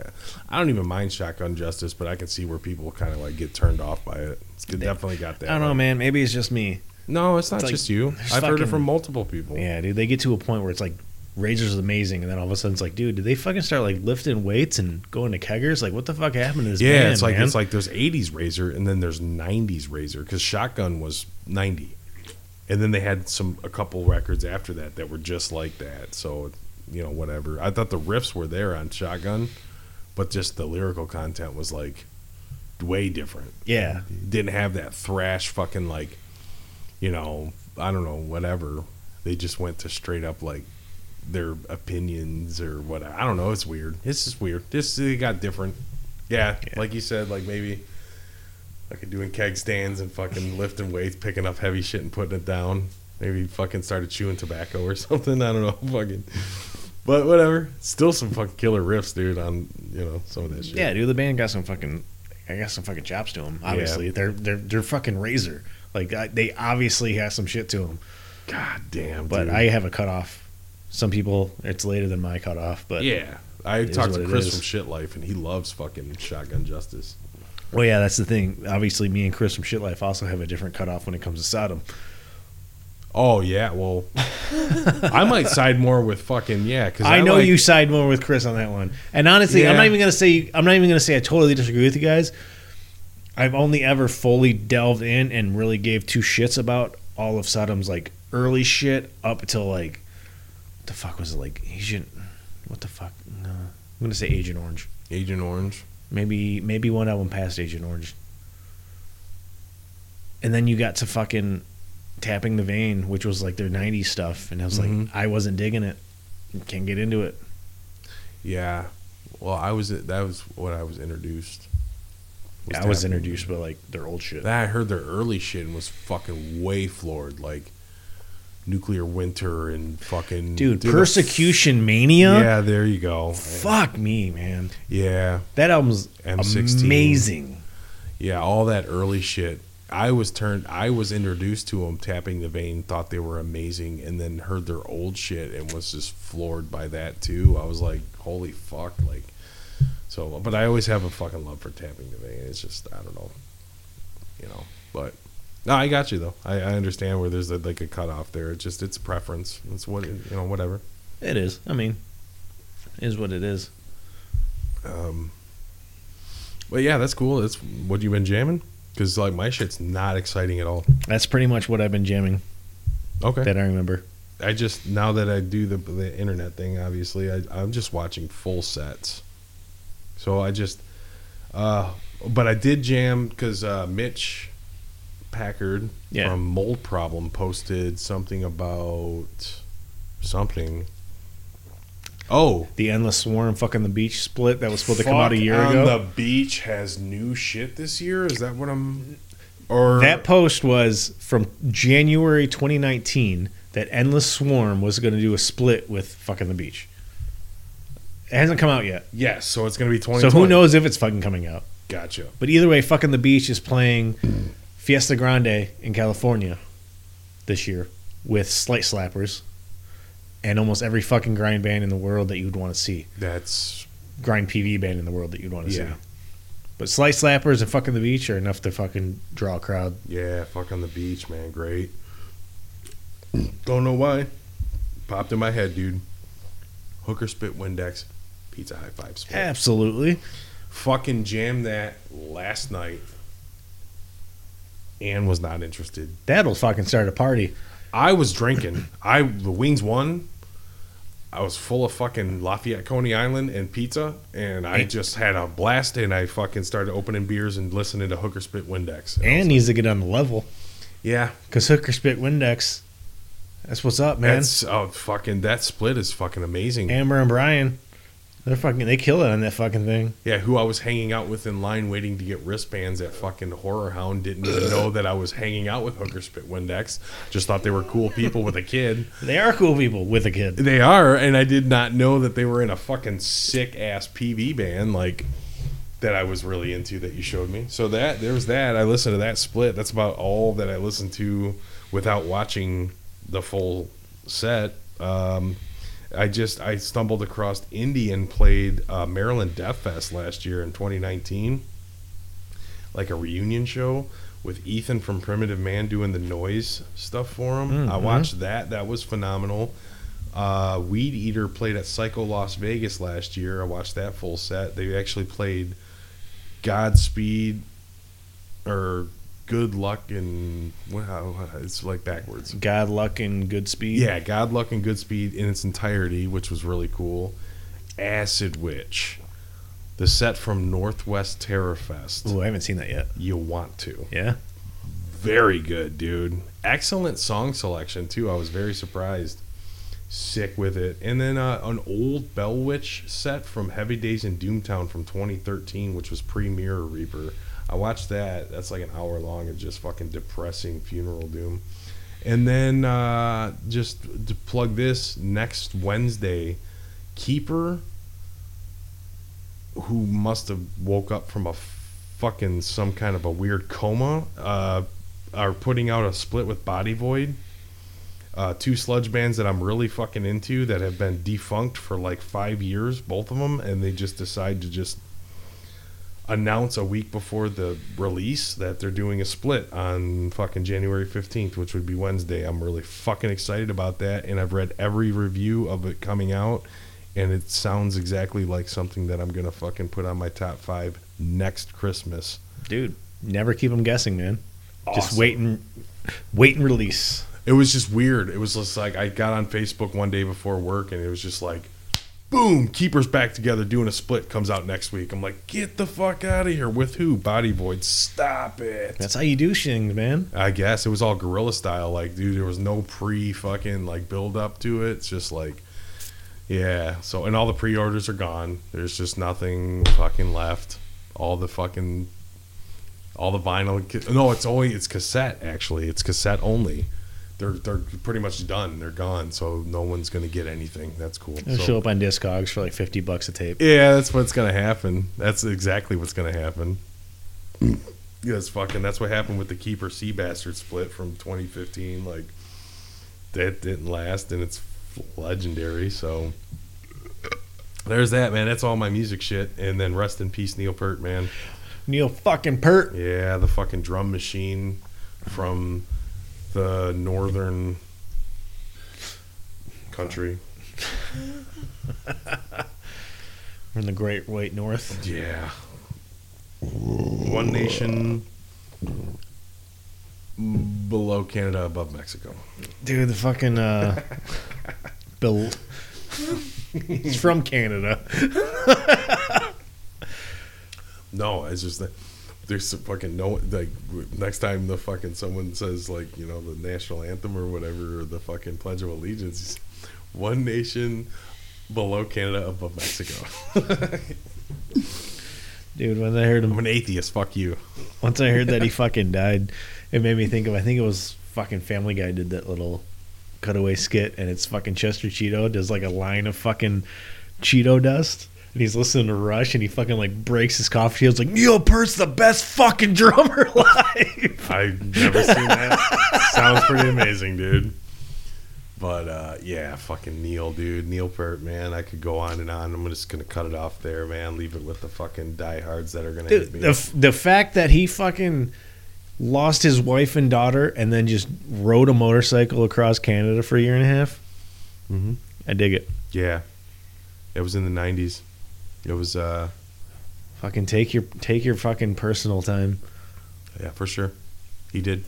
I don't even mind Shotgun Justice, but I can see where people kind of like get turned off by it. It's definitely got that. I don't know, man. Maybe it's just me. No, it's not It's like- just you. I've heard it from multiple people. Yeah, dude. They get to a point where it's like Razor's amazing, and then all of a sudden it's like, dude, did they fucking start like lifting weights and going to keggers? Like, what the fuck happened to this Yeah, band, it's like man? it's like there's '80s Razor and then there's '90s Razor because Shotgun was '90, and then they had some a couple records after that that were just like that. So you know, whatever. I thought the riffs were there on Shotgun, but just the lyrical content was like way different. yeah, Didn't have that thrash fucking like, you know, I don't know, whatever. They just went to straight up like their opinions or what. I don't know. It's weird. It's just weird. This it got different. Yeah, Yeah. like you said, like maybe like doing keg stands and fucking [laughs] lifting weights, picking up heavy shit and putting it down. Maybe fucking started chewing tobacco or [laughs] something. I don't know. [laughs] Fucking. But whatever. Still some fucking killer riffs, dude. On you know some of that shit. yeah, dude. The band got some fucking, I got some fucking chops to them. Obviously, they're they're they're fucking Razor. Like I- they obviously have some shit to them. God damn. But dude. I have a cutoff. Some people, it's later than my cutoff. But yeah. I talked to Chris from Shit Life, and he loves fucking Shotgun Justice. Well, yeah, that's the thing. Obviously, me and Chris from Shit Life also have a different cutoff when it comes to Sodom. Oh yeah, well, [laughs] I might side more with fucking yeah because I, know like- you side more with Chris on that one. And honestly, I'm not even gonna say I'm not even gonna say I totally disagree with you guys. I've only ever fully delved in and really gave two shits about all of Sodom's like early shit up until like what the fuck was it like Agent what the fuck no I'm gonna say Agent Orange Agent Orange. Maybe maybe one album past Agent Orange and then you got to fucking tapping the vein which was like their 90s stuff and I was Mhm. like I wasn't digging it can't get into it Yeah, well, I was that was what I was introduced. Yeah, I was introduced by like their old shit. Then I heard their early shit and was fucking way floored, like Nuclear Winter and fucking Dude, the- Persecution Mania. Yeah, there you go. Fuck me, man. Yeah, That album's M16. amazing. yeah, all that early shit. I was turned. I was introduced to them, tapping the vein, thought they were amazing, and then heard their old shit and was just floored by that too. I was like, holy fuck, like. So, but I always have a fucking love for tapping the vein. It's just I don't know, you know. But no, I got you though. I, I understand where there's a, like a cutoff there. It's just it's preference. It's what you know, whatever. It is. I mean, is what it is. Um, but yeah, that's cool. That's what you've been jamming. Because like my shit's not exciting at all. That's pretty much what I've been jamming Okay. that I remember. I just now that I do the the internet thing, obviously, I, I'm just watching full sets. So I just, uh, but I did jam because uh, Mitch Packard Yeah. from Mold Problem posted something about something. Oh, The Endless Swarm Fuck on the Beach split that was supposed to come out a year ago. The beach has new shit this year. Is that what I'm? Or that post was from January 2019 that Endless Swarm was going to do a split with Fuck on the Beach. It hasn't come out yet. yes. So it's gonna be twenty. So who knows if it's fucking coming out. Gotcha. But either way, Fuck on the Beach is playing Fiesta Grande in California this year with Slight Slappers and almost every fucking grind band in the world that you'd want to see. That's Grind PV band in the world that you'd want to Yeah. see. But Slight Slappers and Fuck on the Beach are enough to fucking draw a crowd. Yeah, fuck on the beach, man. Great. Don't know why. Popped in my head, dude. Hooker spit Windex, pizza high five split. Absolutely. Fucking jammed that last night. And was not interested. That'll fucking start a party. I was drinking. I the wings won. I was full of fucking Lafayette Coney Island and pizza, and I just had a blast. And I fucking started opening beers and listening to Hooker Spit Windex. And needs to get on the level. yeah, Because Hooker Spit Windex That's what's up, man. That's oh fucking that split is fucking amazing. Amber and Brian. They're fucking. They kill it on that fucking thing. Yeah, who I was hanging out with in line waiting to get wristbands at fucking Horror Hound didn't even know that I was hanging out with Hooker Spit Windex. Just thought they were cool people with a kid. They are cool people with a kid. They are, and I did not know that they were in a fucking sick ass PV band like that I was really into that you showed me. So that there was that. I listened to that split. That's about all that I listened to without watching the full set. Um, I just I stumbled across Indian played uh, Maryland Death Fest last year in 2019, like a reunion show with Ethan from Primitive Man doing the noise stuff for him. I Mhm. watched that. That was phenomenal. Uh, Weed Eater played at Psycho Las Vegas last year. I watched that full set. They actually played Godspeed or Good Luck and wow, it's like backwards. God, luck, and good speed. Yeah, God Luck and good speed in its entirety, which was really cool. Acid Witch, the set from Northwest Terror Fest. Ooh, I haven't seen that yet. You want to. Yeah. Very good, dude. Excellent song selection, too. I was very surprised. Sick with it. And then uh, an old Bell Witch set from Heavy Days in Doomtown from 2013, which was pre Mirror Reaper. I watched that. That's like an hour long of just fucking depressing funeral doom. And then uh, just to plug this next Wednesday, Keeper, who must have woke up from a fucking some kind of a weird coma, uh, are putting out a split with Body Void. Uh, two sludge bands that I'm really fucking into that have been defunct for like five years, both of them, and they just decide to just announce a week before the release that they're doing a split on fucking January 15th, which would be Wednesday. I'm really fucking excited about that, and I've read every review of it coming out, and it sounds exactly like something that I'm gonna fucking put on my top five next Christmas. Dude, never keep them guessing, man. Just wait and wait and release. It was just weird. It was just like I got on Facebook one day before work, and it was just like, boom, Keepers back together doing a split comes out next week. I'm like, get the fuck out of here. With who? Body Void. Stop it. That's how you do things, man. I guess it was all guerrilla style. Like, dude, there was no pre fucking like build up to it. It's just like, yeah. So, and all the pre orders are gone. There's just nothing fucking left. All the fucking, all the vinyl. No, it's only it's cassette. Actually, it's cassette only. They're they're pretty much done. They're gone. So no one's gonna get anything. That's cool. It'll So- show up on Discogs for like fifty bucks a tape. yeah, that's what's gonna happen. That's exactly what's gonna happen. Yeah, that's fucking. That's what happened with the Keeper Sea Bastard split from 2015. Like that didn't last, and it's legendary. So there's that, man. That's all my music shit. And then rest in peace, Neil Peart, man. Neil fucking Peart. Yeah, the fucking drum machine from the northern country. [laughs] We're in the Great White North. Yeah. One nation below Canada, above Mexico. Dude, the fucking uh [laughs] Bill He's from Canada. [laughs] No, it's just that there's some fucking no like next time the fucking someone says like you know the national anthem or whatever or the fucking Pledge of Allegiance, one nation below Canada, above Mexico. [laughs] Dude, when I heard him I'm him an atheist. Fuck you. once I heard that he [laughs] fucking died, it made me think of I think it was fucking Family Guy did that little cutaway skit and it's fucking Chester Cheetah does like a line of fucking Cheeto dust. And he's listening to Rush and he fucking like breaks his coffee shield. like, Neil Peart's the best fucking [laughs] drummer alive. I've never seen that. Sounds pretty amazing, dude. But uh, yeah, fucking Neil, dude. Neil Peart, man. I could go on and on. I'm just gonna cut it off there, man. Leave it with the fucking diehards that are gonna hit me. the, f- the fact that he fucking lost his wife and daughter and then just rode a motorcycle across Canada for a year and a half, Mhm. I dig it. Yeah, it was in the '90s. It was, uh, Fucking take your take your fucking personal time. yeah, for sure. He did,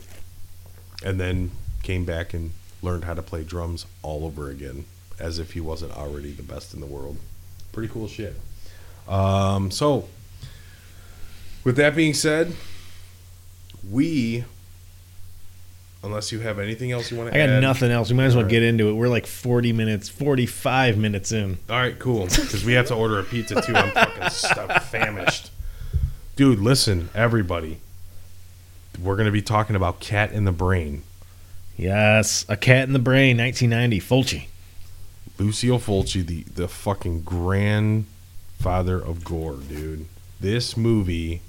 and then came back and learned how to play drums all over again, as if he wasn't already the best in the world. Pretty cool shit. Um, so, with that being said, we unless you have anything else you want to I add. got nothing else. We might as well get into it. We're like 40 minutes, 45 minutes in. All right, cool. Because we have to order a pizza too. I'm fucking stuffed, famished. Dude, listen, everybody. We're gonna be talking about Cat in the Brain. Yes, A Cat in the Brain, 1990, Fulci. Lucio Fulci, the the fucking grandfather of gore, dude. This movie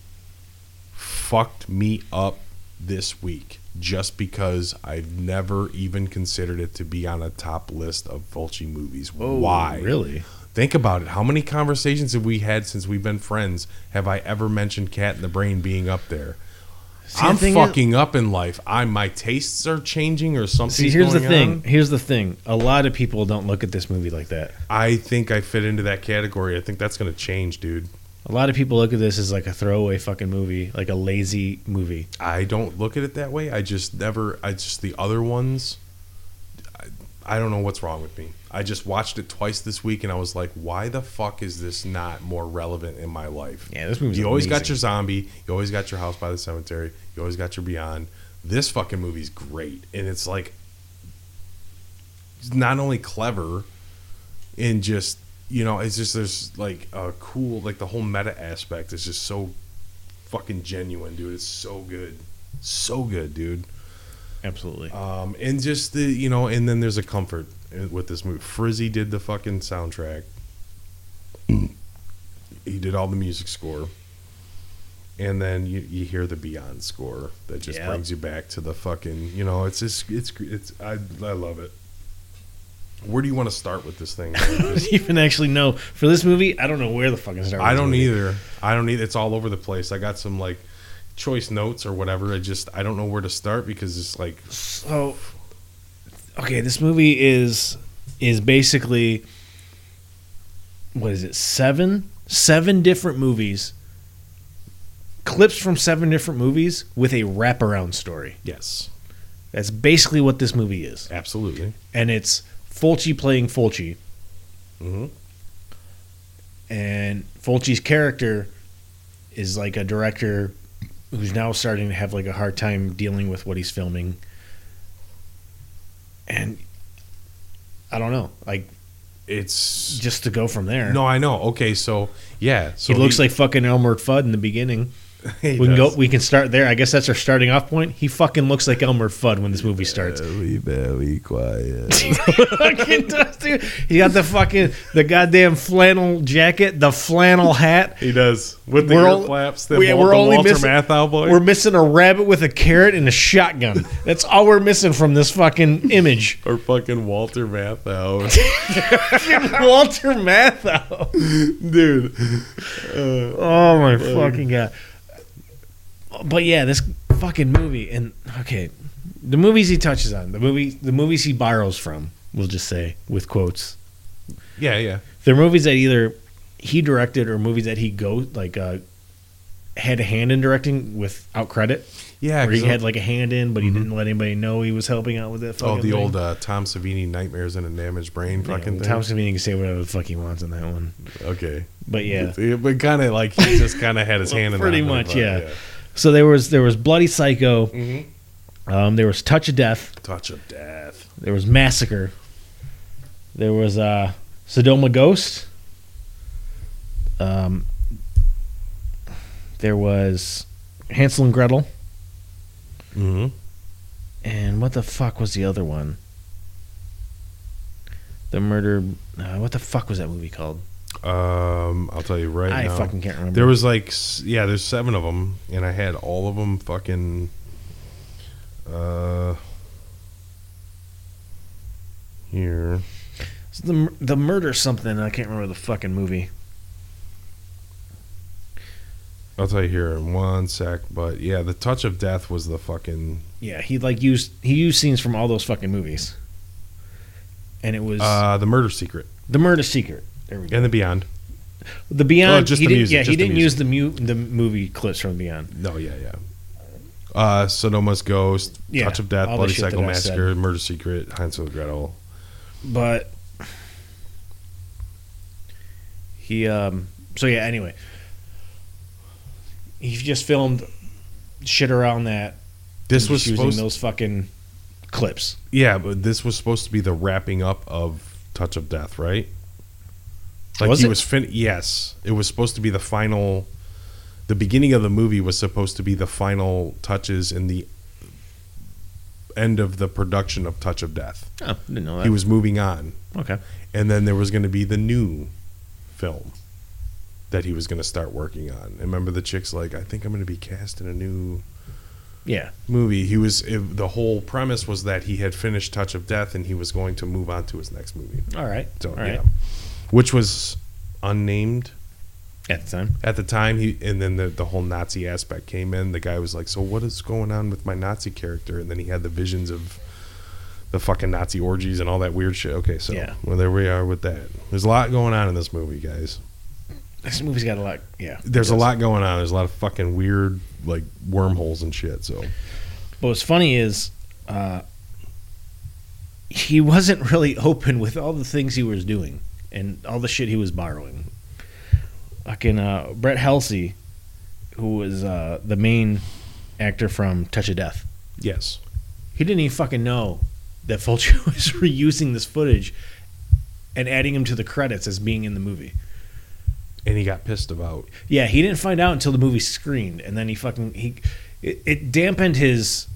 fucked me up this week just because I've never even considered it to be on a top list of Fulci movies. Oh, Why? Oh, Really? Think about it. How many conversations have we had since we've been friends? Have I ever mentioned Cat in the Brain being up there? See, I'm is- fucking up in life. I my tastes are changing or something. See, here's the thing. on. Here's the thing. A lot of people don't look at this movie like that. I think I fit into that category. I think that's going to change, dude. A lot of people look at this as like a throwaway fucking movie, like a lazy movie. I don't look at it that way. I just never. I just the other ones. I, I don't know what's wrong with me. I just watched it twice this week, and I was like, "Why the fuck is this not more relevant in my life?" Yeah, this movie's You always got your zombie. You always got your house by the cemetery. You always got your Beyond. This fucking movie's great, and it's like it's not only clever, and just you know, it's just there's like a cool like the whole meta aspect is just so fucking genuine, dude. It's so good, so good, dude. Absolutely. Um, and just the you know, and then there's a comfort with this movie. Frizzi did the fucking soundtrack. he did all the music score, and then you, you hear the Beyond score that just Yep. brings you back to the fucking you know. It's just it's it's I I love it. Where do you want to start with this thing? [laughs] I don't even actually know. For this movie, I don't know where the fucking start. with I don't either. I don't either. It's all over the place. I got some like choice notes or whatever. I just I don't know where to start because it's like So, okay, this movie is is basically what is it? Seven, seven different movies, clips from seven different movies with a wraparound story. yes, That's basically what this movie is, absolutely. and it's Fulci playing Fulci, hmm and Fulci's character is like a director who's now starting to have like a hard time dealing with what he's filming. And I don't know, like It's just to go from there. no, I know. Okay, so yeah, so he looks like fucking Elmer Fudd in the beginning. [laughs] he we can does. go. We can start there. I guess that's our starting off point. He fucking looks like Elmer Fudd when this movie starts. Very, very quiet. [laughs] fucking does, dude. He got the fucking the goddamn flannel jacket, the flannel hat. he does with the We're ear flaps. The, we- the only Walter missing- Matthau boy. We're missing a rabbit with a carrot and a shotgun. That's all we're missing from this fucking image. [laughs] or fucking Walter Matthau, Walter Matthau. dude. Uh, oh my uh, fucking god. But yeah, this fucking movie and okay, the movies he touches on, the movie, the movies he borrows from, we'll just say with quotes. Yeah, yeah. They're movies that either he directed or movies that he go like uh, had a hand in directing without credit. Yeah, Or he had like a hand in, but he didn't let anybody know he was helping out with it. oh, the old uh, Tom Savini Nightmares and a Damaged Brain fucking thing. Tom Savini can say whatever the fuck he wants on that one. okay, But yeah, but kind of like he just kind of had his Well, hand in pretty that, much, but, yeah. So there was there was Bloody Psycho, Mhm. um, there was Touch of Death, Touch of death. there was Massacre, there was uh, Sodoma Ghost, um, there was Hansel and Gretel, Mm-hmm. and what the fuck was the other one? The murder. Uh, what the fuck was that movie called? Um, I'll tell you right I now. I fucking can't remember. There was like yeah, there's seven of them, and I had all of them fucking. Uh, here. It's the the murder something. I can't remember the fucking movie. I'll tell you here in one sec, but yeah, the touch of death was the fucking Yeah, he like used he used scenes from all those fucking movies, and it was uh the murder secret the murder secret. There we go. and the beyond. The Beyond. Oh, just he the didn't, music, Yeah, just he didn't music. use the mu- the movie clips from Beyond. No, yeah, yeah. Uh, Sodoma's Ghost, Yeah, Touch of Death, Bloody Psycho. Massacre, Murder Secret, Hansel and Gretel. But he um so yeah, anyway. He just filmed shit around that. This was using supposed. those fucking clips. Yeah, but this was supposed to be the wrapping up of Touch of Death, right? Like Was he it? was fin- yes, it was supposed to be the final the beginning of the movie was supposed to be the final touches in the end of the production of Touch of Death. Oh, didn't know that. He was moving on. okay. And then there was going to be the new film that he was going to start working on. And remember the chick's like, "I think I'm going to be cast in a new Yeah. movie. He was it, the whole premise was that he had finished Touch of Death and he was going to move on to his next movie. All right. So All right. yeah, which was unnamed At the time. at the time. He and then the the whole Nazi aspect came in. The guy was like, "So what is going on with my Nazi character?" And then he had the visions of the fucking Nazi orgies and all that weird shit. Okay, so Yeah. well there we are with that. There's a lot going on in this movie, guys. This movie's got a lot. Yeah. There's a lot going on. There's a lot of fucking weird like wormholes and shit. So But what's funny is uh, he wasn't really [laughs] open with all the things he was doing and all the shit he was borrowing. Fucking uh, Brett Halsey, who was uh, the main actor from Touch of Death, yes, he didn't even fucking know that Fulci [laughs] was reusing this footage and adding him to the credits as being in the movie. and he got pissed about Yeah, he didn't find out until the movie screened, and then he fucking he it, it dampened his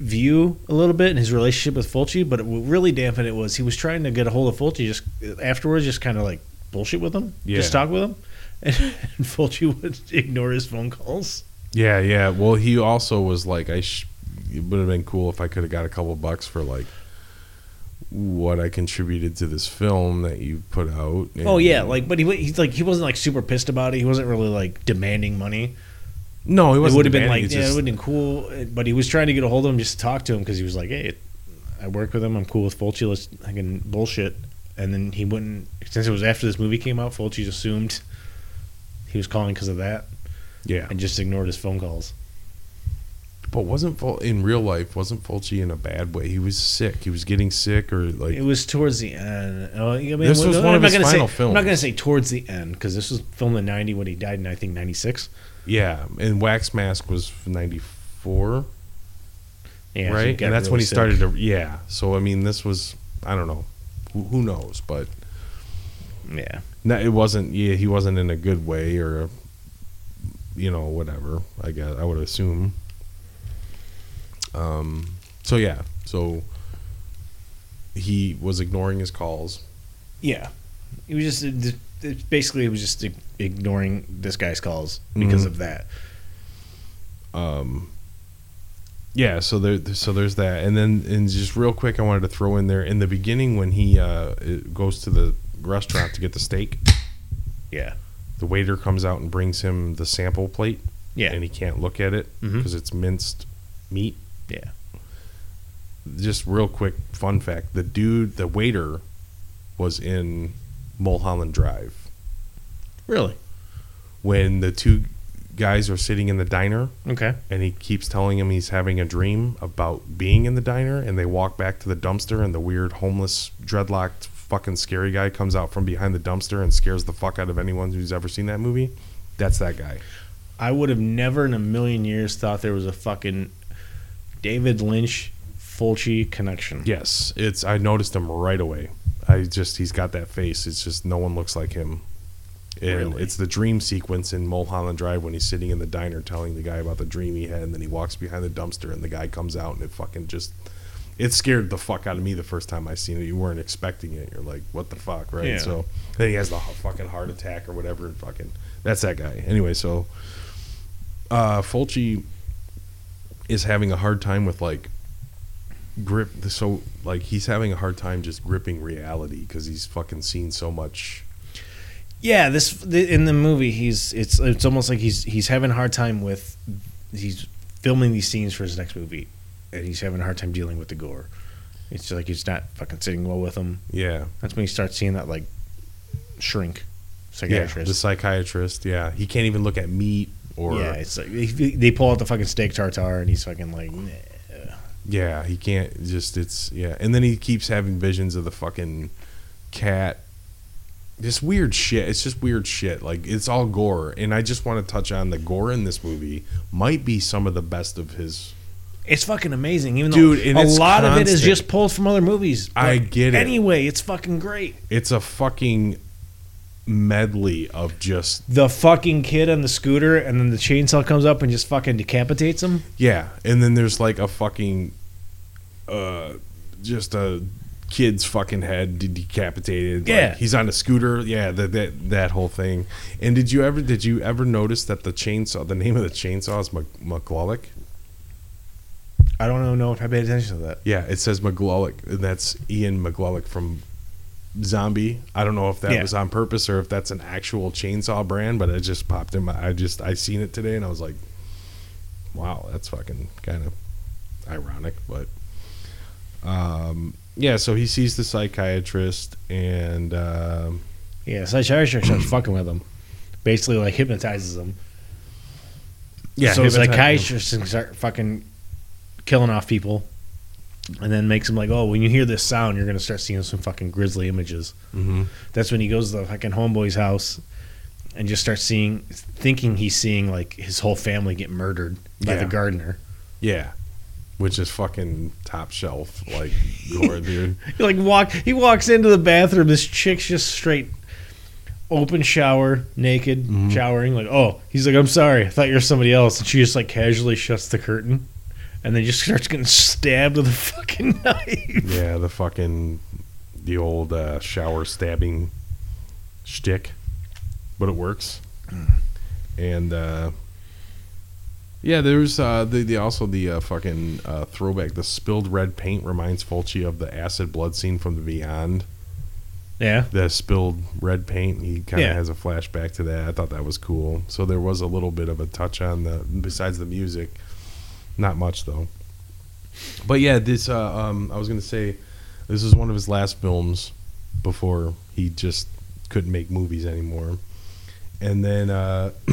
view a little bit and his relationship with Fulci. But what really dampened it was he was trying to get a hold of Fulci just afterwards, just kind of like bullshit with him, just talk with him, [laughs] and, and Fulci would [laughs] ignore his phone calls. Yeah, yeah. Well, he also was like, I. Sh- it would have been cool if I could have got a couple bucks for like what I contributed to this film that you put out. Oh yeah, like but he he's like he wasn't like super pissed about it. He wasn't really like demanding money. No, It wasn't. would have been like yeah, it would have been cool. Uh, but he was trying to get a hold of him just to talk to him because he was like, hey, I work with him. I'm cool with Fulci. Let's I can bullshit. And then he wouldn't since it was after this movie came out. Fulci assumed he was calling because of that yeah. and just ignored his phone calls. But wasn't Ful- in real life wasn't Fulci in a bad way? He was sick. He was getting sick, or like It was towards the end. Oh, I mean, This was I'm one of not his final say, I'm not going to say towards the end because this was filmed in '90 when he died in I think '96. Yeah. And Wax Mask was ninety four, Yeah, right? And that's when really he sick. started to. Yeah. So I mean, this was I don't know, who, who knows, but Yeah, No, it wasn't. Yeah, he wasn't in a good way, or, you know, whatever. I guess I would assume. Um. So yeah. So he was ignoring his calls. Yeah, he was just it, it, basically he was just ignoring this guy's calls because Mhm. of that. Um. Yeah. So there. So there's that, and then and just real quick, I wanted to throw in there in the beginning when he uh goes to the restaurant to get the steak. Yeah, The waiter comes out and brings him the sample plate, yeah, and he can't look at it because it's minced meat. yeah. just real quick fun fact the dude the waiter was in mulholland drive Really? when the two guys are sitting in the diner Okay. and he keeps telling him he's having a dream about being in the diner and they walk back to the dumpster and the weird homeless dreadlocked fucking scary guy comes out from behind the dumpster and scares the fuck out of anyone who's ever seen that movie that's that guy I would have never in a million years thought there was a fucking David Lynch Fulci connection. yes it's i noticed him right away i just he's got that face it's just no one looks like him and Really? it's the dream sequence in mulholland drive when he's sitting in the diner telling the guy about the dream he had and then he walks behind the dumpster and the guy comes out and it fucking just it scared the fuck out of me the first time i seen it you weren't expecting it you're like what the fuck right Yeah. so then he has the fucking heart attack or whatever and fucking that's that guy anyway so uh fulci is having a hard time with like grip so like he's having a hard time just gripping reality because he's fucking seen so much Yeah, this the, in the movie he's it's it's almost like he's he's having a hard time with he's filming these scenes for his next movie and he's having a hard time dealing with the gore. It's just like he's not fucking sitting well with him. yeah That's when you start seeing that like shrink yeah the psychiatrist yeah he can't even look at meat or yeah, it's like they, they pull out the fucking steak tartare and he's fucking like "Nah." Yeah, he can't just it's yeah. And then he keeps having visions of the fucking cat. Just weird shit. It's just weird shit. Like it's all gore. And I just want to touch on the gore in this movie might be some of the best of his It's fucking amazing. Even Dude, though a lot of it is just pulled from other movies. I get it. Anyway, it's fucking great. It's a fucking medley of just The fucking kid on the scooter, and then the chainsaw comes up and just fucking decapitates him. yeah, and then there's like a fucking uh just a kid's fucking head de- decapitated. Like, Yeah. he's on a scooter. Yeah, that that that whole thing. And did you ever did you ever notice that the chainsaw the name of the chainsaw is Mc-? I don't know, if I paid attention to that. Yeah, it says McCulloch, and that's Ian McCulloch from Zombie. I don't know if that Yeah. was on purpose or if that's an actual chainsaw brand, but it just popped in my. I just I seen it today, and I was like, "Wow, that's fucking kind of ironic." But um, yeah, so he sees the psychiatrist, and um, Yeah, psychiatrist starts [clears throat] fucking with him. Basically, like hypnotizes him. yeah, so the psychiatrist can start fucking killing off people, and then makes him like, oh, when you hear this sound, you're gonna start seeing some fucking grisly images. Mhm. That's when he goes to the fucking homeboy's house and just starts seeing, thinking he's seeing like his whole family get murdered by Yeah. the gardener. Yeah, which is fucking top shelf like [laughs] gore, dude. He like walk, he walks into the bathroom. This chick's just straight open shower, naked, Mm-hmm. showering. Like, oh, he's like, I'm sorry, I thought you were somebody else, and she just like casually shuts the curtain. And then just [laughs] starts getting stabbed with a fucking [laughs] knife. Yeah, the fucking the old uh, shower stabbing shtick, but it works. And uh, yeah, there's uh, the, the also the uh, fucking uh, throwback. The spilled red paint reminds Fulci of the acid blood scene from the Beyond. Yeah. The spilled red paint. He kind of Yeah. has a flashback to that. I thought that was cool. So there was a little bit of a touch on the besides the music. Not much though. But yeah, this uh, um, I was gonna say this is one of his last films before he just couldn't make movies anymore. And then uh, [clears throat]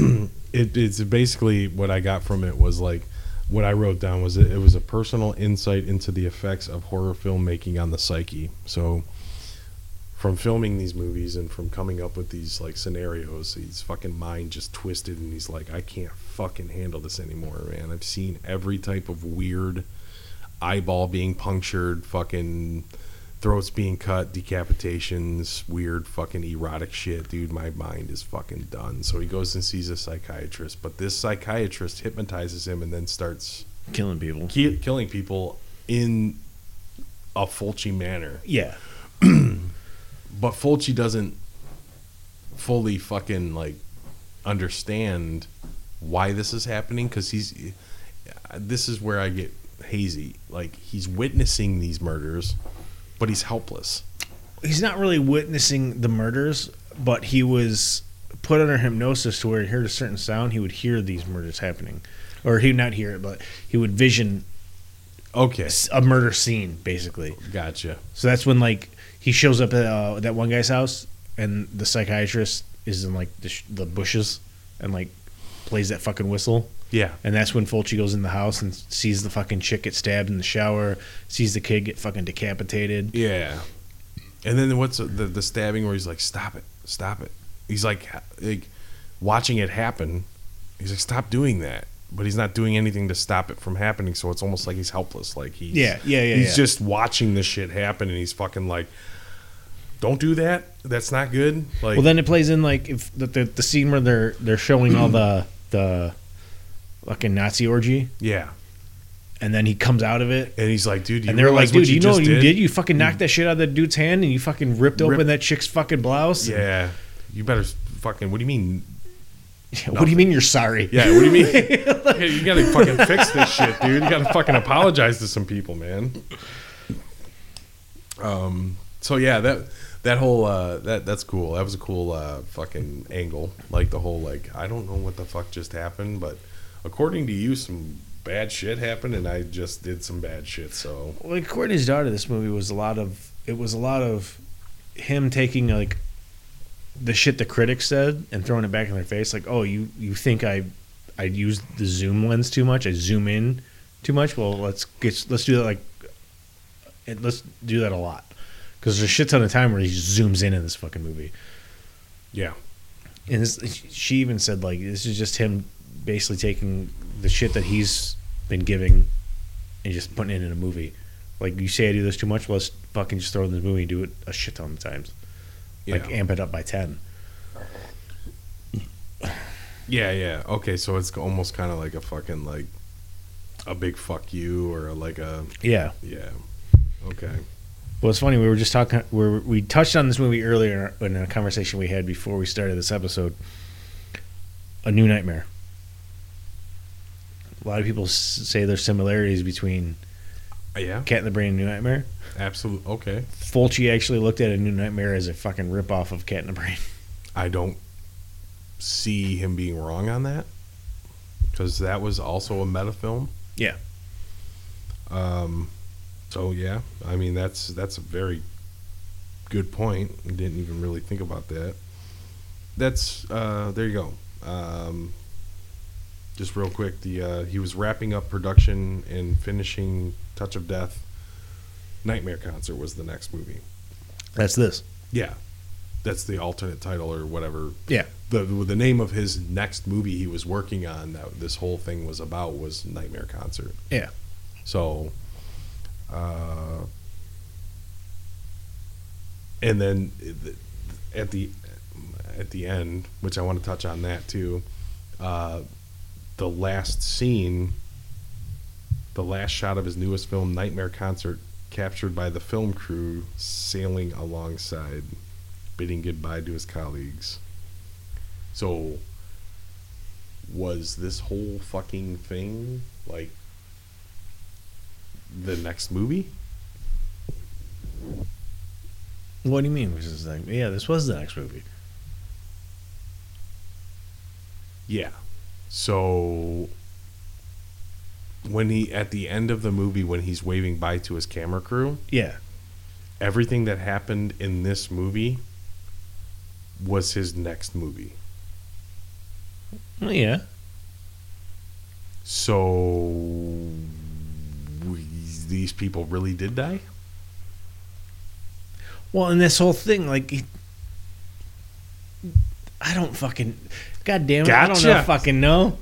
it, it's basically what I got from it was like what I wrote down was it, it was a personal insight into the effects of horror filmmaking on the psyche. So from filming these movies and from coming up with these like scenarios, his fucking mind just twisted and he's like, I can't fucking handle this anymore, man. I've seen every type of weird eyeball being punctured, fucking throats being cut, decapitations, weird fucking erotic shit, dude. My mind is fucking done. So he goes and sees a psychiatrist, but this psychiatrist hypnotizes him and then starts Killing people. ki- killing people in a Fulci manner. Yeah. [clears throat] But Fulci doesn't fully fucking like understand why this is happening because he's this is where I get hazy. Like he's witnessing these murders, but he's helpless. He's not really witnessing the murders, but he was put under hypnosis to where he heard a certain sound, he would hear these murders happening. Or he would not hear it, but he would vision Okay, A murder scene, basically. gotcha. So that's when like he shows up at uh, that one guy's house, and the psychiatrist is in like the, sh- the bushes, and like plays that fucking whistle, Yeah, and that's when Fulci goes in the house and sees the fucking chick get stabbed in the shower, sees the kid get fucking decapitated. yeah. And then what's the the stabbing where he's like, "Stop it, stop it." He's like, like watching it happen. He's like, "Stop doing that." But he's not doing anything to stop it from happening, so it's almost like he's helpless. Like he's Yeah, yeah, yeah, He's yeah. just watching this shit happen, and he's fucking like, "Don't do that. That's not good." Like, Well, then it plays in like if the the, the scene where they're they're showing all the the fucking Nazi orgy, yeah. and then he comes out of it. And he's like, "Dude, you And they're like, dude, you, know what you did? You fucking knocked that shit out of that dude's hand, and you fucking ripped Rip- open that chick's fucking blouse. Yeah, you better fucking. What do you mean? [laughs] what do you mean you're sorry? Yeah, what do you mean? [laughs] Hey, you gotta fucking fix this shit, dude. You gotta fucking apologize to some people, man. Um. So yeah, that that whole uh, that that's cool. That was a cool uh, fucking angle. Like the whole like I don't know what the fuck just happened, but according to you, some bad shit happened, and I just did some bad shit. So like Courtney's daughter, this movie was a lot of it was a lot of him taking like the shit the critics said and throwing it back in their face. Like, oh, you you think I I use the zoom lens too much? I zoom in too much? Well, let's get let's do that like let's do that a lot because there's a shit ton of time where he just zooms in in this fucking movie. yeah, And this, she even said like this is just him basically taking the shit that he's been giving and just putting it in a movie. Like you say, I do this too much. Well, let's fucking just throw it in this movie and do it a shit ton of times. Like amp it up by ten. Yeah, yeah. Okay, so it's almost kind of like a fucking like a big fuck you or like a Yeah. yeah. Okay. Well, it's funny. We were just talking. We we touched on this movie earlier in a conversation we had before we started this episode. A New Nightmare. A lot of people s- say there's similarities between Uh, yeah. Cat in the Brain and New Nightmare. Absolutely. Okay. Fulci actually looked at a New Nightmare as a fucking ripoff of Cat in the Brain. [laughs] I don't see him being wrong on that because that was also a meta film. Yeah. Um. So yeah, I mean that's that's a very good point. I didn't even really think about that. That's uh, there you go. Um, just real quick, the uh, he was wrapping up production and finishing Touch of Death. Nightmare Concert was the next movie. That's this. Yeah, that's the alternate title or whatever. Yeah. The the name of his next movie he was working on that this whole thing was about was Nightmare Concert. Yeah. So, uh, and then at the at the end, which I want to touch on that too, uh, the last scene, the last shot of his newest film, Nightmare Concert, captured by the film crew sailing alongside, bidding goodbye to his colleagues. So, was this whole fucking thing like the next movie? What do you mean? This is like, yeah, this was the next movie. Yeah. So when he at the end of the movie when he's waving bye to his camera crew, Yeah. everything that happened in this movie was his next movie. Well, yeah. So these people really did die? Well, and this whole thing, like, he- I don't fucking, god damn it, I don't know, fucking know.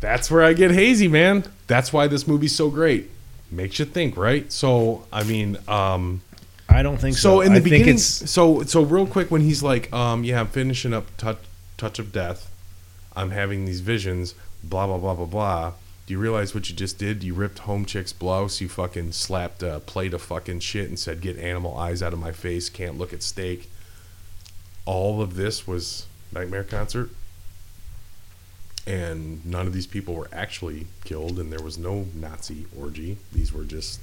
That's where I get hazy, man. That's why this movie's so great. Makes you think, right? So, I mean, um I don't think so. So in the I think beginning, it's so so real quick when he's like, um, yeah, I'm finishing up touch, touch of death. I'm having these visions. Blah blah blah blah blah. Do you realize what you just did? You ripped home chick's blouse. You fucking slapped a plate of fucking shit and said, "Get animal eyes out of my face. Can't look at steak." All of this was nightmare concert, and none of these people were actually killed, and there was no Nazi orgy. These were just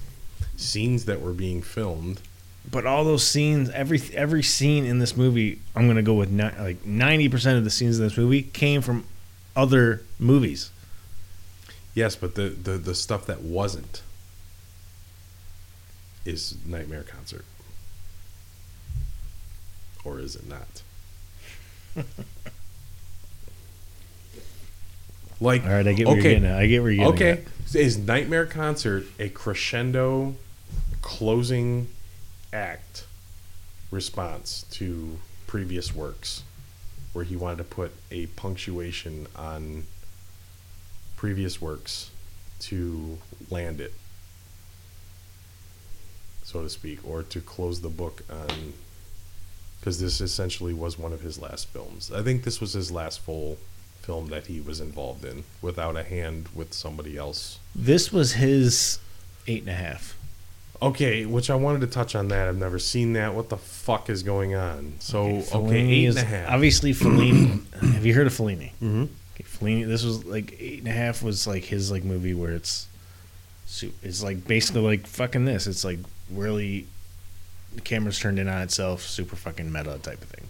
scenes that were being filmed. but all those scenes, every every scene in this movie, I'm gonna go with ni- like ninety percent of the scenes in this movie came from other movies. Yes, but the, the, the stuff that wasn't is Nightmare Concert. Or is it not? [laughs] like All right, I get where Okay. you're getting. At. I get where you're getting. okay, is Nightmare Concert a crescendo closing act response to previous works where he wanted to put a punctuation on previous works to land it so to speak or to close the book on because this essentially was one of his last films i think this was his last full film that he was involved in without a hand with somebody else This was his eight and a half. Okay, which I wanted to touch on that. I've never seen that. What the fuck is going on? So, okay, Fellini eight is and a half. Obviously, Fellini. [clears throat] have you heard of Fellini? hmm Okay, Fellini. This was like eight and a half was like his like movie where it's, it's like basically like fucking this. It's like really, the camera's turned in on itself, super fucking meta type of thing,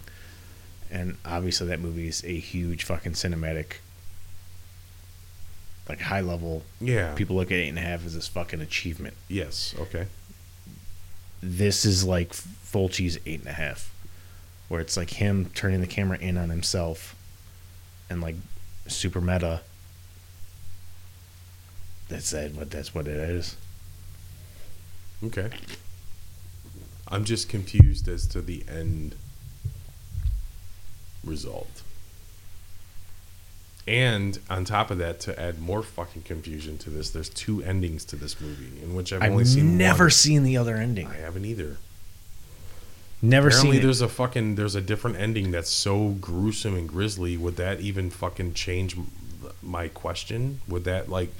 and obviously that movie is a huge fucking cinematic, like high level. Yeah. People look at eight and a half as this fucking achievement. Yes. Okay. This is like Fulci's eight and a half, where it's like him turning the camera in on himself, and like super meta. That's that. What that's what it is. Okay. I'm just confused as to the end result. And on top of that, to add more fucking confusion to this, there's two endings to this movie, in which I've, I've only seen never one. seen the other ending. I haven't either. Never Apparently, seen it. there's a fucking there's a different ending that's so gruesome and grisly. Would that even fucking change my question? Would that like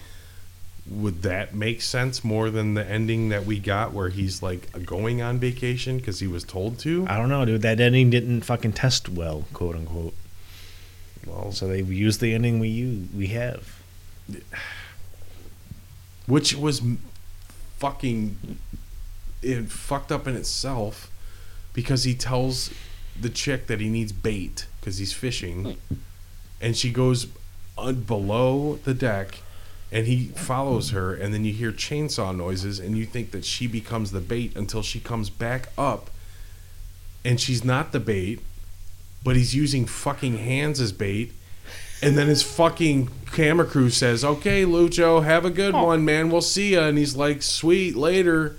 would that make sense more than the ending that we got where he's like going on vacation because he was told to? I don't know, dude. That ending didn't fucking test well, quote unquote. Well, So they used the ending we use, we have. which was fucking it fucked up in itself because he tells the chick that he needs bait because he's fishing and she goes uh, below the deck and he follows her and then you hear chainsaw noises and you think that she becomes the bait until she comes back up and she's not the bait but he's using fucking hands as bait and then his fucking camera crew says, "Okay, Lucio, have a good oh. one, man. We'll see ya." And he's like, "Sweet, later."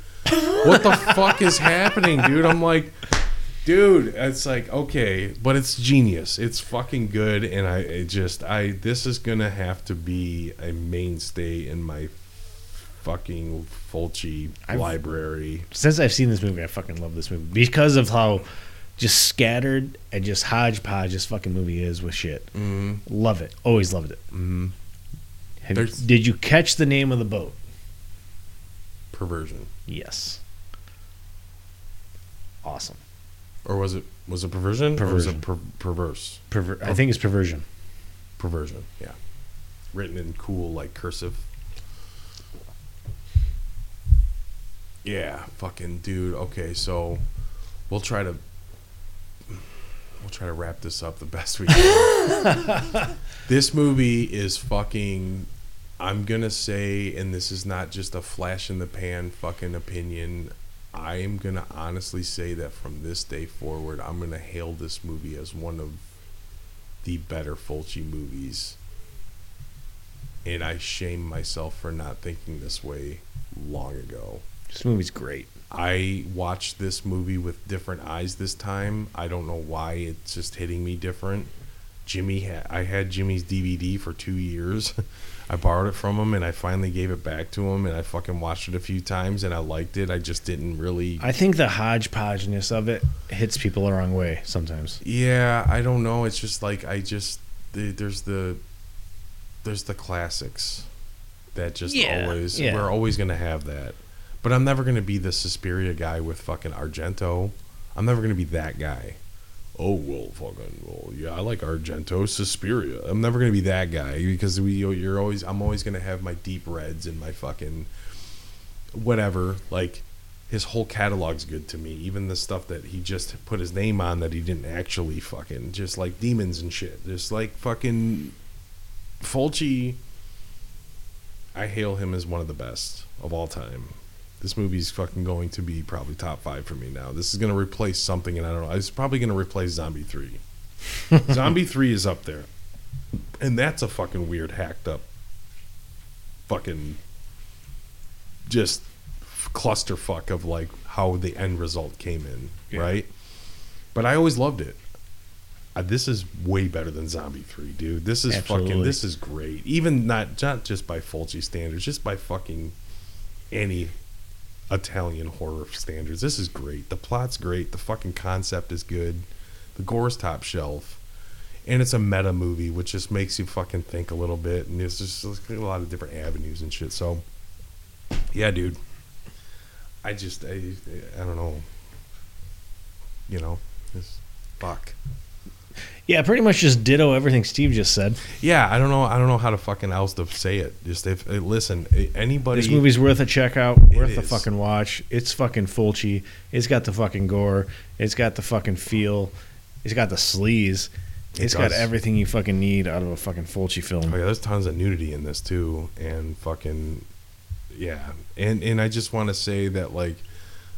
What the fuck is happening, dude? I'm like, dude, it's like okay, but it's genius. It's fucking good, and I it just I this is gonna have to be a mainstay in my fucking Fulci I've- library. Since I've seen this movie, I fucking love this movie because of how just scattered and just hodgepodge this fucking movie is with shit. Mm-hmm. Love it. Always loved it. Mm-hmm. Have- did you catch the name of the boat? Perversion, Yes. Awesome. or was it was it perversion? Or was Perversion. it per- perverse? Perver- I think it's perversion. Perversion, yeah. Written in cool, like cursive. Yeah, fucking dude. Okay, so we'll try to we'll try to wrap this up the best we can. [laughs] this movie is fucking I'm gonna say, and this is not just a flash in the pan fucking opinion. I am gonna honestly say that from this day forward, I'm gonna hail this movie as one of the better Fulci movies. And I shame myself for not thinking this way long ago. This movie's great. I watched this movie with different eyes this time. I don't know why it's just hitting me different. Jimmy had I had Jimmy's DVD for 2 years. [laughs] I borrowed it from him and I finally gave it back to him and I fucking watched it a few times and I liked it. I just didn't really I think the hodgepodgeness of it hits people the wrong way sometimes. Yeah, I don't know. It's just like I just the, there's the there's the classics that just Yeah, always yeah. we're always gonna have that. But I'm never gonna be the Suspiria guy with fucking Argento. I'm never gonna be that guy. Oh well, fucking well, yeah. I like Argento, Suspiria. I'm never gonna be that guy because we you're always I'm always gonna have my deep reds and my fucking whatever. Like his whole catalog's good to me. Even the stuff that he just put his name on that he didn't actually fucking just like demons and shit. Just like fucking Fulci. I hail him as one of the best of all time. This movie's fucking going to be probably top five for me now. This is going to replace something, and I don't know. It's probably going to replace Zombie 3. [laughs] Zombie 3 is up there. And that's a fucking weird, hacked up, fucking just clusterfuck of like how the end result came in, Yeah. right? But I always loved it. Uh, this is way better than Zombie 3, dude. This is fucking this is great. Even not not just by Fulci standards, just by fucking any Italian horror standards. This is great. The plot's great. The fucking concept is good. The gore's top shelf. And it's a meta movie, which just makes you fucking think a little bit. And there's just a lot of different avenues and shit. So, yeah, dude. I just, I, I don't know. You know, just fuck. Yeah, pretty much just ditto everything Steve just said. Yeah, I don't know. I don't know how to fucking else to say it. Just if eh, listen, eh, anybody. This movie's worth a check out, worth a is. fucking watch. It's fucking Fulci. It's got the fucking gore. It's got the fucking feel. It's got the sleaze. It It's got does. everything you fucking need out of a fucking Fulci film. Oh yeah, there's tons of nudity in this too, and fucking yeah, and and I just want to say that like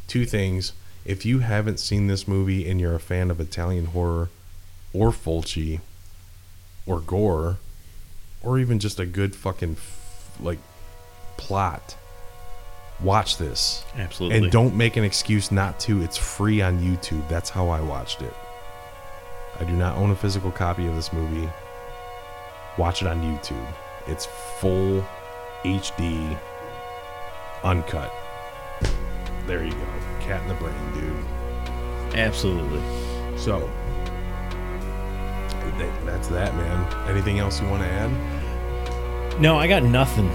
two things. If you haven't seen this movie and you're a fan of Italian horror, or Fulci, or gore, or even just a good fucking f- like plot, watch this Absolutely. and don't make an excuse not to. It's free on YouTube. That's how I watched it. I do not own a physical copy of this movie. watch it on YouTube. It's full HD, uncut. There you go. Cat in the brain, dude. Absolutely. So that's that, man. Anything else you want to add? No, I got nothing.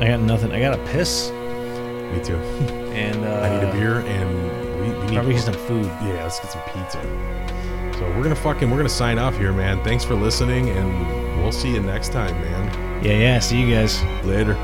I got nothing. I got a piss Me too. [laughs] and uh, I need a beer and we, we need Probably get some food. Yeah, let's get some pizza. So we're gonna fucking we're gonna sign off here, man. Thanks for listening, and we'll see you next time, man. Yeah, yeah. See you guys. Later.